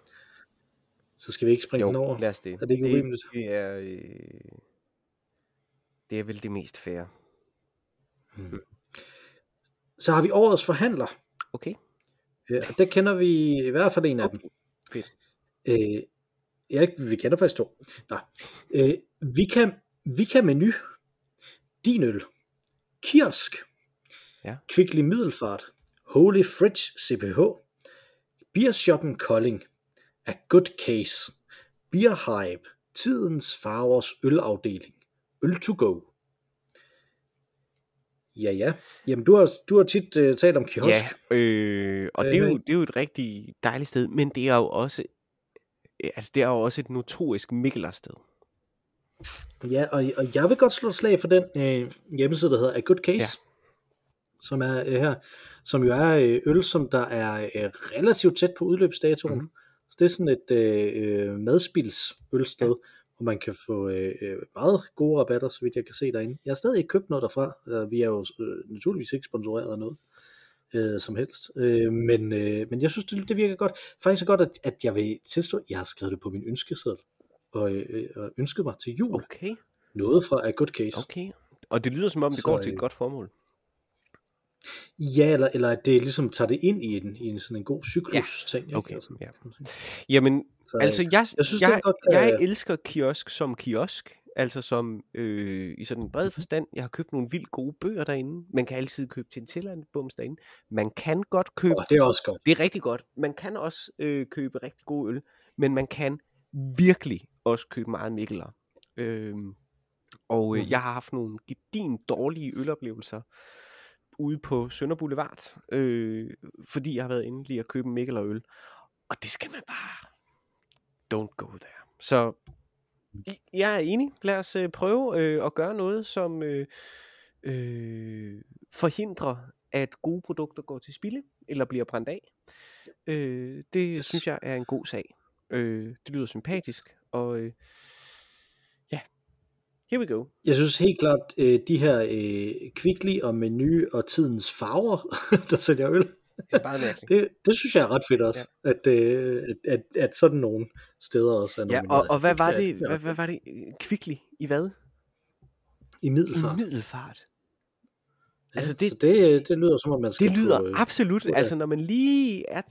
Så skal vi ikke springe den Jo, over. lad os det. Er det ikke urimeligt? Det er, øh, det er vel det mest fair. Så har vi årets forhandler, Okay. ja, og der kender vi i hvert fald en af dem. Fedt. Øh, ja, vi kender faktisk to. Nej. Øh, vi, kan, vi kan menu. Din øl. Kiosk. Ja. Kvickly Middelfart. Holy Fridge CPH. Biershoppen Kolding. A Good Case. Beer Hype. Tidens farvers ølafdeling. Øl to go. Ja, ja. Jamen, du har, du har tit uh, talt om kiosk. Ja, øh, og det er, Øh, jo, det er jo et rigtig dejligt sted, men det er jo også, øh, altså det er jo også et notorisk Mikkelersted. Ja, og, og jeg vil godt slå et slag for den øh, hjemmeside, der hedder A Good Case, Ja. som er øh, her, som jo er øh, øl, som der er øh, relativt tæt på udløbsdatoen. Mm-hmm. Så det er sådan et øh, øh, madspilsølsted, ja. Hvor man kan få øh, øh, meget gode rabatter, så vidt jeg kan se derinde. Jeg har stadig ikke købt noget derfra. Øh, vi er jo øh, naturligvis ikke sponsoreret af noget øh, som helst. Øh, men, øh, men jeg synes, det, det virker godt. Faktisk så godt, at, at jeg vil tilstå, jeg har skrevet det på min ønskeseddel. Og, øh, og ønsket mig til jul. Okay, Noget fra A Good Case. okay. Og det lyder som om, det Så, går til et øh, godt formål. Ja, eller, eller at det ligesom tager det ind i en, i en sådan en god cyklus ting. ikke? okay, Altså, ja. Jamen, Så, altså jeg, jeg synes, det jeg, er godt, jeg øh, elsker kiosk som kiosk, altså som øh, i sådan en bred forstand. Jeg har købt nogle vildt gode bøger derinde. Man kan altid købe Tintilland-bums derinde. Man kan godt købe åh, det er også godt. Det er rigtig godt. Man kan også øh, købe rigtig god øl, men man kan virkelig også købe meget mikkeler. Øhm, og øh, Mhm. jeg har haft nogle gedin dårlige øloplevelser ude på Sønder Boulevard, øh, fordi jeg har været inde lige at købe en mikkel og øl. Og det skal man bare... Don't go there. Så i- jeg er enig. Lad os øh, prøve øh, at gøre noget, som øh, øh, forhindrer, at gode produkter går til spilde eller bliver brændt af. Øh, det Yes. synes jeg er en god sag. Øh, det lyder sympatisk, og øh, here we go. Jeg synes helt klart, øh, de her øh, Kvickly og Menu og tidens farver, [LAUGHS] der sælger øl, Det er meget mærkeligt. det, det synes jeg er ret fedt også, ja. at, øh, at, at, at sådan nogle steder også er Ja, og, og hvad var det, hvad, hvad var det, kvickly i hvad? I middelfart. I middelfart. Ja, altså, det- så det, det lyder som om man skal Det lyder på, øh, absolut, altså når man lige er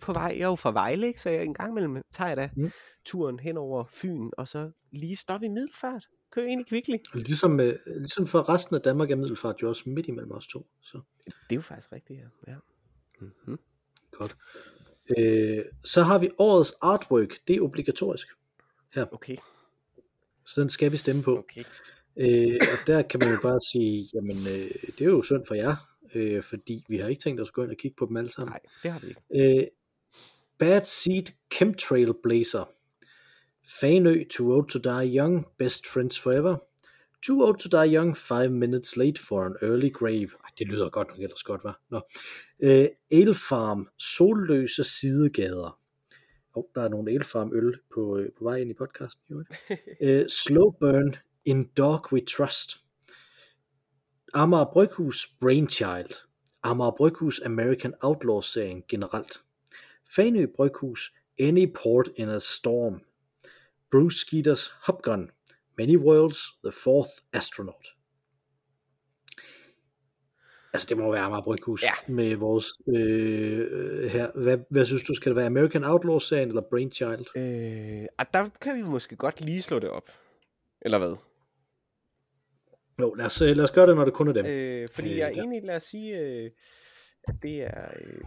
på vej, jeg er jo fra Vejle, ikke? så jeg en gang imellem tager jeg da Mm. turen hen over Fyn, og så lige stoppe i middelfart, køre ind i Kvickly. Ligesom, øh, ligesom for resten af Danmark er middelfart jo også midt imellem os to. Så. Det er jo faktisk rigtigt, ja. ja. Mm-hmm. Godt. Øh, så har vi årets artwork. Det er obligatorisk. Okay, Så den skal vi stemme på. okay. Øh, og der kan man jo bare sige, jamen øh, det er jo synd for jer, øh, fordi vi har ikke tænkt os at gå ind og kigge på dem alle sammen. Nej, det har vi ikke. Øh, Bad Seed Chemtrail Blazer. Fanø Too Old to Die Young, Best Friends Forever. Too Old to Die Young, Five Minutes Late for an Early Grave. Ej, det lyder godt nok ellers godt, var. Nå. Øh, Ale Farm, Solløse Sidegader. Oh, der er nogle Ale Farm øl på, øh, på vej ind i podcasten. Jo. [LAUGHS] øh, Slow Burn, In Dog We Trust. Amager Bryghus Brainchild. Amager Bryghus American Outlaw-serien generelt. Fanø Bryghus Any Port in a Storm. Bruce Skeeter's Hopgun, Many Worlds, The Fourth Astronaut. Altså, det må være Amager Bryghus Ja. med vores øh, her. Hvad, hvad synes du, skal det være American Outlaw-serien eller Brainchild? Øh, og der kan vi måske godt lige slå det op. Eller hvad? Jo, lad os, øh, lad os gøre det, når det kun er dem. Øh, fordi Øh, jeg er ja. enig, lad os sige, øh, at det er... Øh,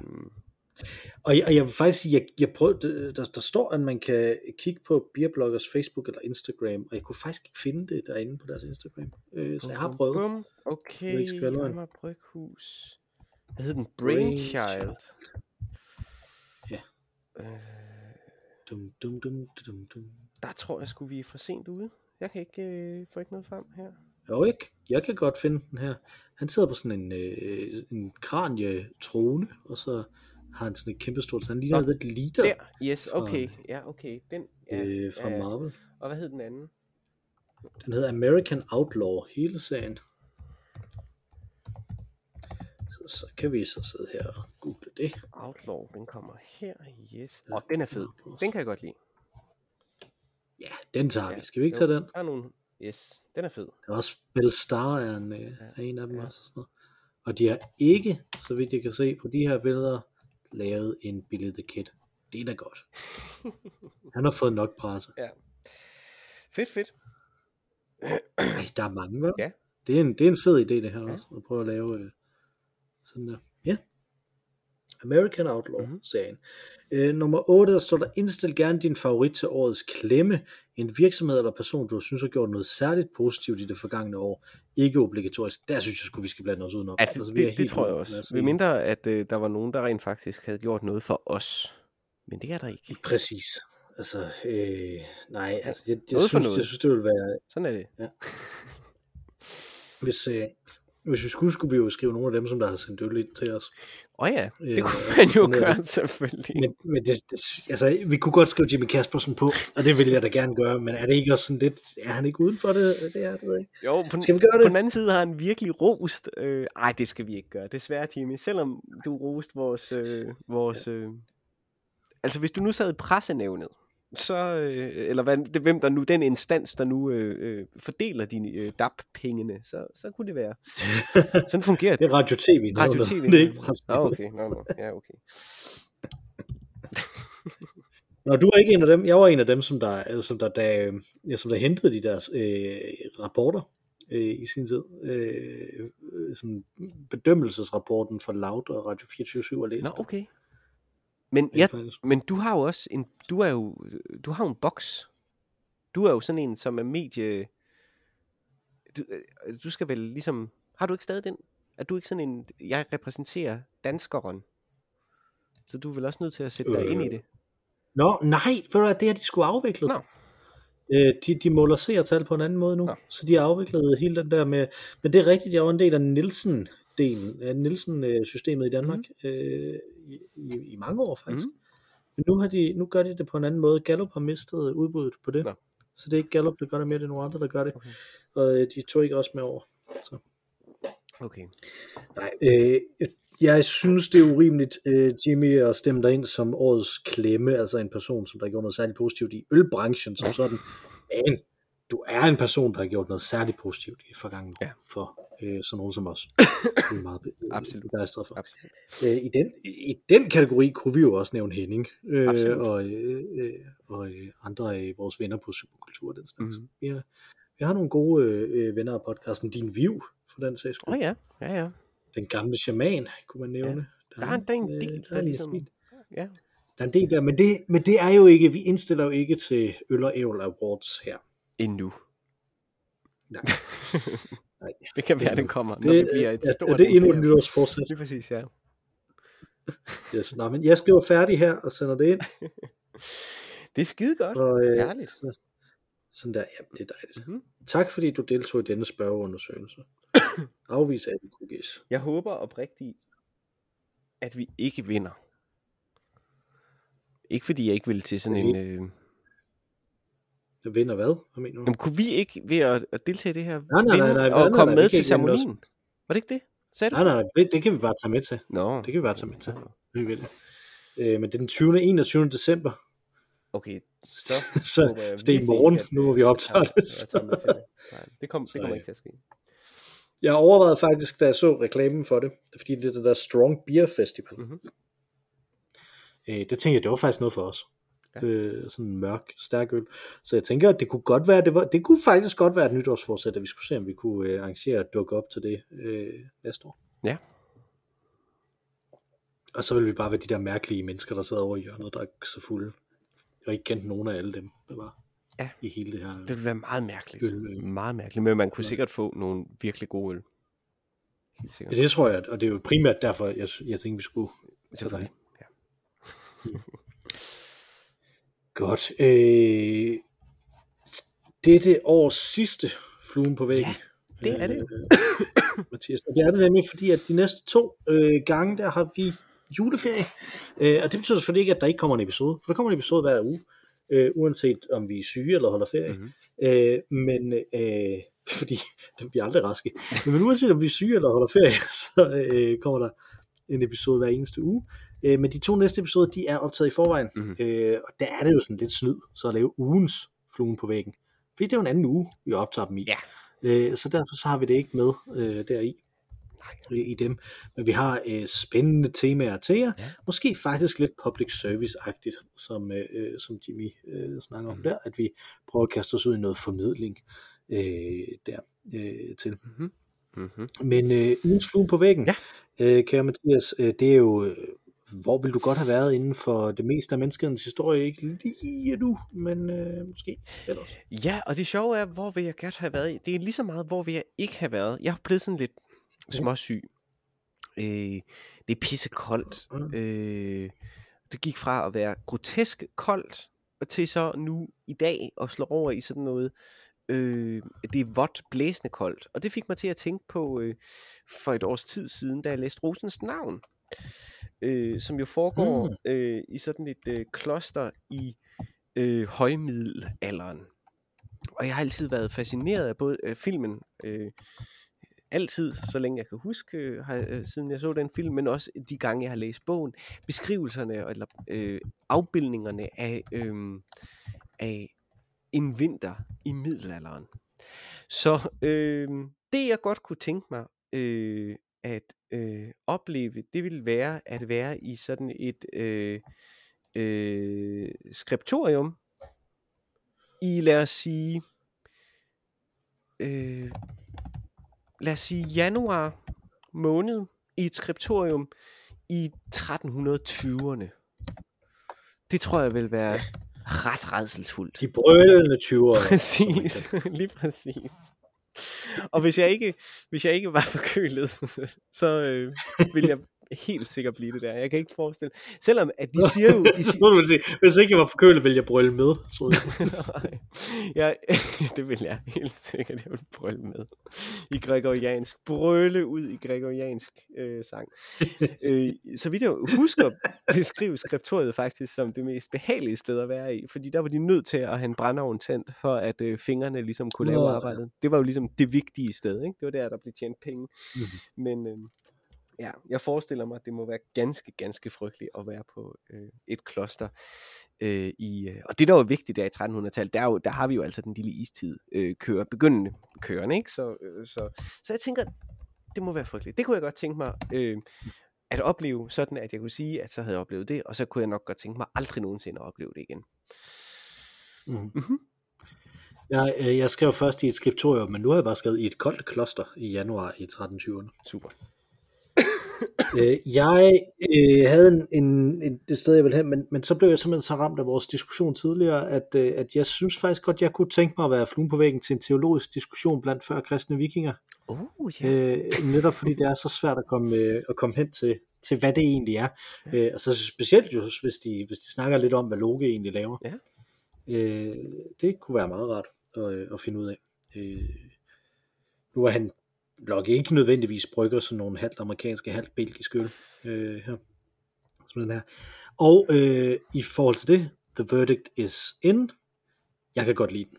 Og jeg, og jeg vil faktisk sige, jeg, jeg prøvede, der, der står, at man kan kigge på Beerbloggers Facebook eller Instagram, og jeg kunne faktisk ikke finde det derinde på deres Instagram. Øh, så jeg har prøvet. Bum, okay, ikke. Amager Bryghus. Hvad hed den? Brainchild. Ja. Øh, Dum, dum, dum, dum, dum. der tror jeg sgu, vi er for sent ude. Jeg kan ikke øh, få ikke noget frem her. Jo, jeg, jeg kan godt finde den her. Han sidder på sådan en, øh, en kranie-trone, og så har han sådan et kæmpe stort, så han ligner lidt leader Der, yes, fra- okay. Ja, okay. Den, ja, øh, fra ja, ja. Marvel. Og hvad hed den anden? Den hedder American Outlaw, hele serien. Så, så kan vi så sidde her og google det. Outlaw, den kommer her. Yes. Og den er fed. Den kan jeg godt lide. Ja, den tager Ja, vi. Skal vi ikke jo, tage den? Der er nogle... Yes, den er fed. Der er også Star er en, øh, er en af dem ja. også. Og, sådan noget. og de har ikke, så vidt jeg kan se på de her billeder, lavet en Billy the Kid. Det er da godt. Han har fået nok presse. Ja. Fedt, fedt. Ej, der er mange, hva'? Ja. Det er en, det er en fed idé, det her Ja. også. At prøve at lave øh, sådan der. Ja. American. Outlaw-serien. Øh, nummer 8, der står der, indstil gerne din favorit til årets klemme. En virksomhed eller person, du synes har gjort noget særligt positivt i det forgangne år. Ikke obligatorisk. Der synes jeg sgu, vi skal blande os udenom. Ja, det, vi er det, det tror jeg også. Ved mindre, at øh, der var nogen, der rent faktisk havde gjort noget for os. Men det er der ikke. Præcis. Altså, øh, nej, altså, jeg, jeg, synes, jeg synes, det ville være, Sådan er det. hvis, øh, hvis vi skulle, skulle vi jo skrive nogle af dem, som der har sendt øl ind til os. Åh oh ja, det Øh, kunne man jo er gøre, det. selvfølgelig. Men, men det, det, altså, vi kunne godt skrive Jimmy Kaspersen på, og det vil jeg da gerne gøre, men er det ikke også sådan lidt, er han ikke uden for det? Det er det, ved jeg ikke. Jo, på, Skal vi gøre på det? den anden side har han virkelig rost. Øh, ej, det skal vi ikke gøre. Desværre, Jimmy. Selvom du rost vores... Øh, vores øh, altså, hvis du nu sad i pressenævnet, så, øh, eller hvad, det, hvem der nu, den instans, der nu øh, øh, fordeler dine øh, DAP-pengene, så, så kunne det være. [LAUGHS] Sådan fungerer Det er Radio TV. Radio. TV. Det er [LAUGHS] ikke. Nå, okay. Nå, nå. Ja, okay. [LAUGHS] Nå, du er ikke en af dem. Jeg var en af dem, som der, altså, som der, da, ja, som der hentede de der øh, rapporter øh, i sin tid. Øh, øh, sådan bedømmelsesrapporten for Loud og Radio 24 og læste. Nå, okay. Men, jeg, Faktisk. men du har jo også en, du er jo, du har jo en boks. Du er jo sådan en, som er medie, du, øh, du skal vel ligesom, har du ikke stadig den? Er du ikke sådan en, jeg repræsenterer danskeren? Så du er vel også nødt til at sætte dig Øh, ind i det? Nå, nej, hvad, det er de skulle afviklet. Nå. Øh, de, de måler seertal på en anden måde nu, Nå. så de har afviklet hele den der med, men det er rigtigt, jeg var en del af Nielsen-delen, af Nielsen-systemet i Danmark, mm. øh, i, i, i mange år faktisk. Mhm. Men nu, har de, nu gør de det på en anden måde. Gallup har mistet udbuddet på det. Nå. Så det er ikke Gallup, der gør det mere, det er nogle andre, der gør det. Okay. Og øh, de tog ikke også med over. Så. Okay. Nej, øh, jeg synes, det er urimeligt, øh, Jimmy, at stemme dig ind som årets klemme, altså en person, som der har gjort noget særligt positivt i ølbranchen som sådan. [LAUGHS] Men du er en person, der har gjort noget særligt positivt i forgangen Ja. for øh, sådan nogen som os. Det er meget øh, Absolut. begejstret for. Absolut. Øh, i, den, I den kategori kunne vi jo også nævne Henning øh, Absolut. og, øh, øh, og øh, andre af vores venner på Superkultur og den slags. Mhm. Vi, har, vi har nogle gode øh, øh, venner af podcasten Din Viv, for den sags skyld. Åh oh, ja, ja, ja. Den gamle shaman, kunne man nævne. Der er, der er en øh, del, der er der en ligesom, ja. Der er en del der, men det, men det er jo ikke, vi indstiller jo ikke til Øl og Ævl Awards her. Endnu. Nej. [LAUGHS] Nej. Det kan være, den kommer, når Det, bliver et er, stort er det endnu et nytårsforsæt? Lige præcis, ja. [LAUGHS] Yes. Nå, men jeg skriver færdig her og sender det ind. [LAUGHS] Det er skide godt. Og, øh, Herligt. så- Sådan der, ja, det er dejligt. Mhm. Tak fordi du deltog i denne spørgeundersøgelse. [COUGHS] Afvis alle cookies. Jeg håber oprigtigt, at vi ikke vinder. Ikke fordi jeg ikke vil til sådan en... Øh... Vinder hvad? Hvad mener du? Jamen, kunne vi ikke ved at, at deltage i det her nej, nej, vinde nej, nej, og nej, komme nej, med til ceremonien? Var det ikke det? Sagde du? Nej, nej, nej, det, det kan vi bare tage med til. Nå. Det kan vi bare tage med til. Vi vil. Øh, men det er den 20. 21. december. Okay, så, [LAUGHS] så, jeg så det er i morgen, at, nu hvor vi optager tager- det. det. Nej, det, kommer ikke til at ske. Jeg overvejede faktisk, da jeg så reklamen for det, det fordi det er det der Strong Beer Festival. Mhm. Øh, det tænkte jeg, det var faktisk noget for os. Ja. Øh, sådan en mørk, stærk øl. Så jeg tænker, at det kunne godt være, det, var, det kunne faktisk godt være et nytårsforsæt, at vi skulle se, om vi kunne øh, arrangere at dukke op til det øh, næste år. Ja. Og så vil vi bare være de der mærkelige mennesker, der sidder over i hjørnet, der er så fulde. Jeg har ikke kendt nogen af alle dem, der var Ja. i hele det her. Det ville være meget mærkeligt. Øl. Meget mærkeligt, men man kunne Ja. sikkert få nogle virkelig gode øl. Helt Ja, sikkert. det tror jeg, og det er jo primært derfor, jeg, jeg tænkte, vi skulle Selvfølgelig. Ja. Godt. Øh, dette års sidste fluen på væggen. Ja, det er det. Øh, [COUGHS] Mathias. Og det er det nemlig, fordi at de næste to øh, gange, der har vi juleferie. Øh, og det betyder selvfølgelig ikke, at der ikke kommer en episode, for der kommer en episode hver uge, øh, uanset om vi er syge eller holder ferie. Mhm. Øh, men øh, [LAUGHS] fordi vi er aldrig raske. Men uanset om vi er syge eller holder ferie, [LAUGHS] så øh, kommer der en episode hver eneste uge. Øh, men de to næste episoder, de er optaget i forvejen. Mhm. Øh, og der er det jo sådan lidt snyd, så at lave ugens fluen på væggen. Fordi det er jo en anden uge, vi optager dem i. Ja. Øh, så derfor så har vi det ikke med øh, deri øh, i dem. Men vi har øh, spændende temaer til jer. Ja. Måske faktisk lidt public service-agtigt, som, øh, øh, som Jimmy øh, snakker om Mhm. der, at vi prøver at kaste os ud i noget formidling øh, der øh, til. Mhm. Mhm. Men øh, ugens flue på væggen, Ja. øh, kære Mathias, øh, det er jo, øh, hvor vil du godt have været inden for det meste af menneskets historie? Ikke lige nu, men øh, måske ellers. Ja, og det sjove er, hvor vil jeg godt have været? Det er lige så meget, hvor vil jeg ikke have været. Jeg er blevet sådan lidt småsyg. Øh, det er pisse koldt. Mm. Øh, det gik fra at være grotesk koldt, og til så nu i dag at slå over i sådan noget, øh, det er vådt blæsende koldt. Og det fik mig til at tænke på øh, for et års tid siden, da jeg læste Rosens navn, øh, som jo foregår Mm. øh, i sådan et øh, kloster i øh, højmiddelalderen. Og jeg har altid været fascineret af både øh, filmen, øh, altid, så længe jeg kan huske, øh, har, øh, siden jeg så den film, men også de gange, jeg har læst bogen, beskrivelserne eller øh, afbildningerne af, øh, af en vinter i middelalderen. Så øh, det, jeg godt kunne tænke mig øh, at øh, opleve, det ville være at være i sådan et øh, øh, skriptorium i, lad os sige, øh, lad os sige januar måned i et skriptorium i 1320'erne. Det tror jeg vil være ret redselsfuldt. De brølende 20'ere. Præcis, [LAUGHS] lige præcis. Og hvis jeg ikke, hvis jeg ikke var forkølet, [LAUGHS] så øh, vil jeg helt sikkert blive det der. Jeg kan ikke forestille. Selvom at de siger jo, de [LAUGHS] siger, vil sige, hvis ikke jeg var forkølet, ville jeg brølle med. Så [LAUGHS] Nej, jeg, [LAUGHS] det vil jeg helt sikkert, jeg vil brølle med. I gregoriansk. Brølle ud i gregoriansk øh, sang. øh, så vidt jeg husker, beskrive skriptoriet faktisk som det mest behagelige sted at være i. Fordi der var de nødt til at have en brændeovn tændt, for at øh, fingrene ligesom kunne lave arbejdet. Det var jo ligesom det vigtige sted. Ikke? Det var der, der blev tjent penge. Mhm. Men øh, ja, jeg forestiller mig, at det må være ganske, ganske frygteligt at være på øh, et kloster. Øh, i, øh, og det, der var vigtigt der i 1300-tallet, der, er jo, der har vi jo altså den lille istid øh, kører, begyndende kørende. Ikke? Så, øh, så, så jeg tænker, det må være frygteligt. Det kunne jeg godt tænke mig øh, at opleve, sådan at jeg kunne sige, at så havde jeg oplevet det, og så kunne jeg nok godt tænke mig aldrig nogensinde at opleve det igen. Mhm. Mhm. Jeg, øh, jeg skrev først i et skriptorium, men nu har jeg bare skrevet i et koldt kloster i januar i 1320'erne. Super. Øh, jeg øh, havde en, en, en, et sted, jeg ville hen, men, men så blev jeg simpelthen så ramt af vores diskussion tidligere, at, øh, at jeg synes faktisk godt, jeg kunne tænke mig at være fluen på væggen til en teologisk diskussion blandt før kristne vikinger. Oh, ja. Øh, netop fordi det er så svært at komme, øh, at komme hen til, til, hvad det egentlig er. Øh, og så specielt jo, hvis de, hvis de snakker lidt om, hvad Loke egentlig laver. Ja. Øh, det kunne være meget rart at, øh, at finde ud af. Øh, nu er han nok ikke nødvendigvis brygger sådan nogle halvt amerikanske, halvt belgiske øl øh, her. Som den her. Og øh, i forhold til det, The Verdict is in. Jeg kan godt lide den.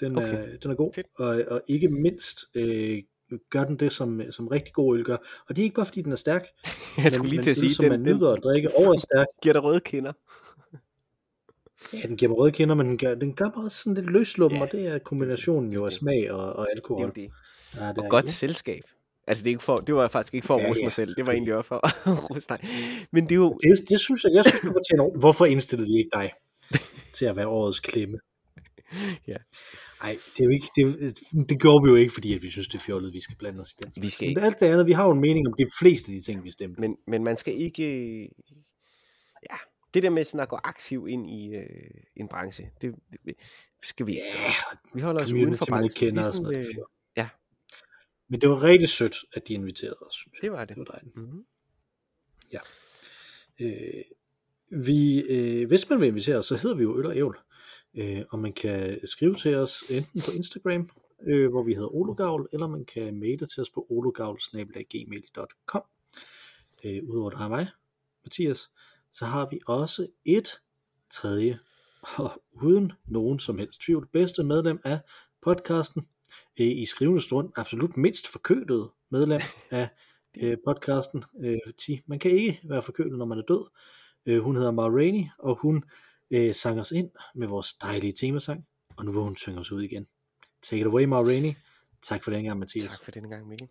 Den, Okay. er, den er god, Fedt. og, og ikke mindst øh, gør den det, som, som rigtig god øl gør. Og det er ikke bare fordi den er stærk, [LAUGHS] jeg skulle lige til at sige, som man den, den nyder at drikke over er stærk. giver dig røde kinder. [LAUGHS] Ja, den giver mig røde kinder, men den gør, den gør mig også sådan lidt løsluppen, Ja, og det er kombinationen jo af smag og, og Det er alkohol. det. Det Og godt det. selskab. Altså, det, er ikke for, det var faktisk ikke for at rose ja, mig selv. Det var egentlig også for at [LAUGHS] rose dig. Men det er jo... Det, det synes jeg, jeg synes, du fortjener. Hvorfor indstillede vi ikke dig til at være årets klemme? [LAUGHS] Ja. Nej, det, er jo ikke, det, det gjorde vi jo ikke, fordi at vi synes, det er fjollet, vi skal blande os i den. Vi skal Men ikke. alt det andet, vi har jo en mening om de fleste af de ting, vi stemte. Men, men man skal ikke... Ja, det der med sådan at gå aktiv ind i øh, en branche, det, det skal vi ikke Ja. Vi holder os uden for ikke branchen. Kender er og sådan sådan, noget. det er øh, fjol. ja. Men det var rigtig sødt, at de inviterede os, synes jeg. det var det. Det var dejligt. Mm-hmm. Øh, vi, øh, hvis man vil invitere os, så hedder vi jo Øl og Ævl. Øh, og man kan skrive til os enten på Instagram, øh, hvor vi hedder ologavl, eller man kan maile til os på ologavl.gmail.com. Øh, Udover dig og mig, Mathias, så har vi også et tredje, og uden nogen som helst tvivl, bedste medlem af podcasten, øh, i skrivende stund absolut mindst forkølede medlem af øh, podcasten. Øh, man kan ikke være forkølet, når man er død. Øh, hun hedder Mar Rainey, og hun øh, sang os ind med vores dejlige temasang, og nu vil hun synge os ud igen. Take it away, Mar Rainey. Tak for den gang, Mathias. Tak for denne gang, Mikkel.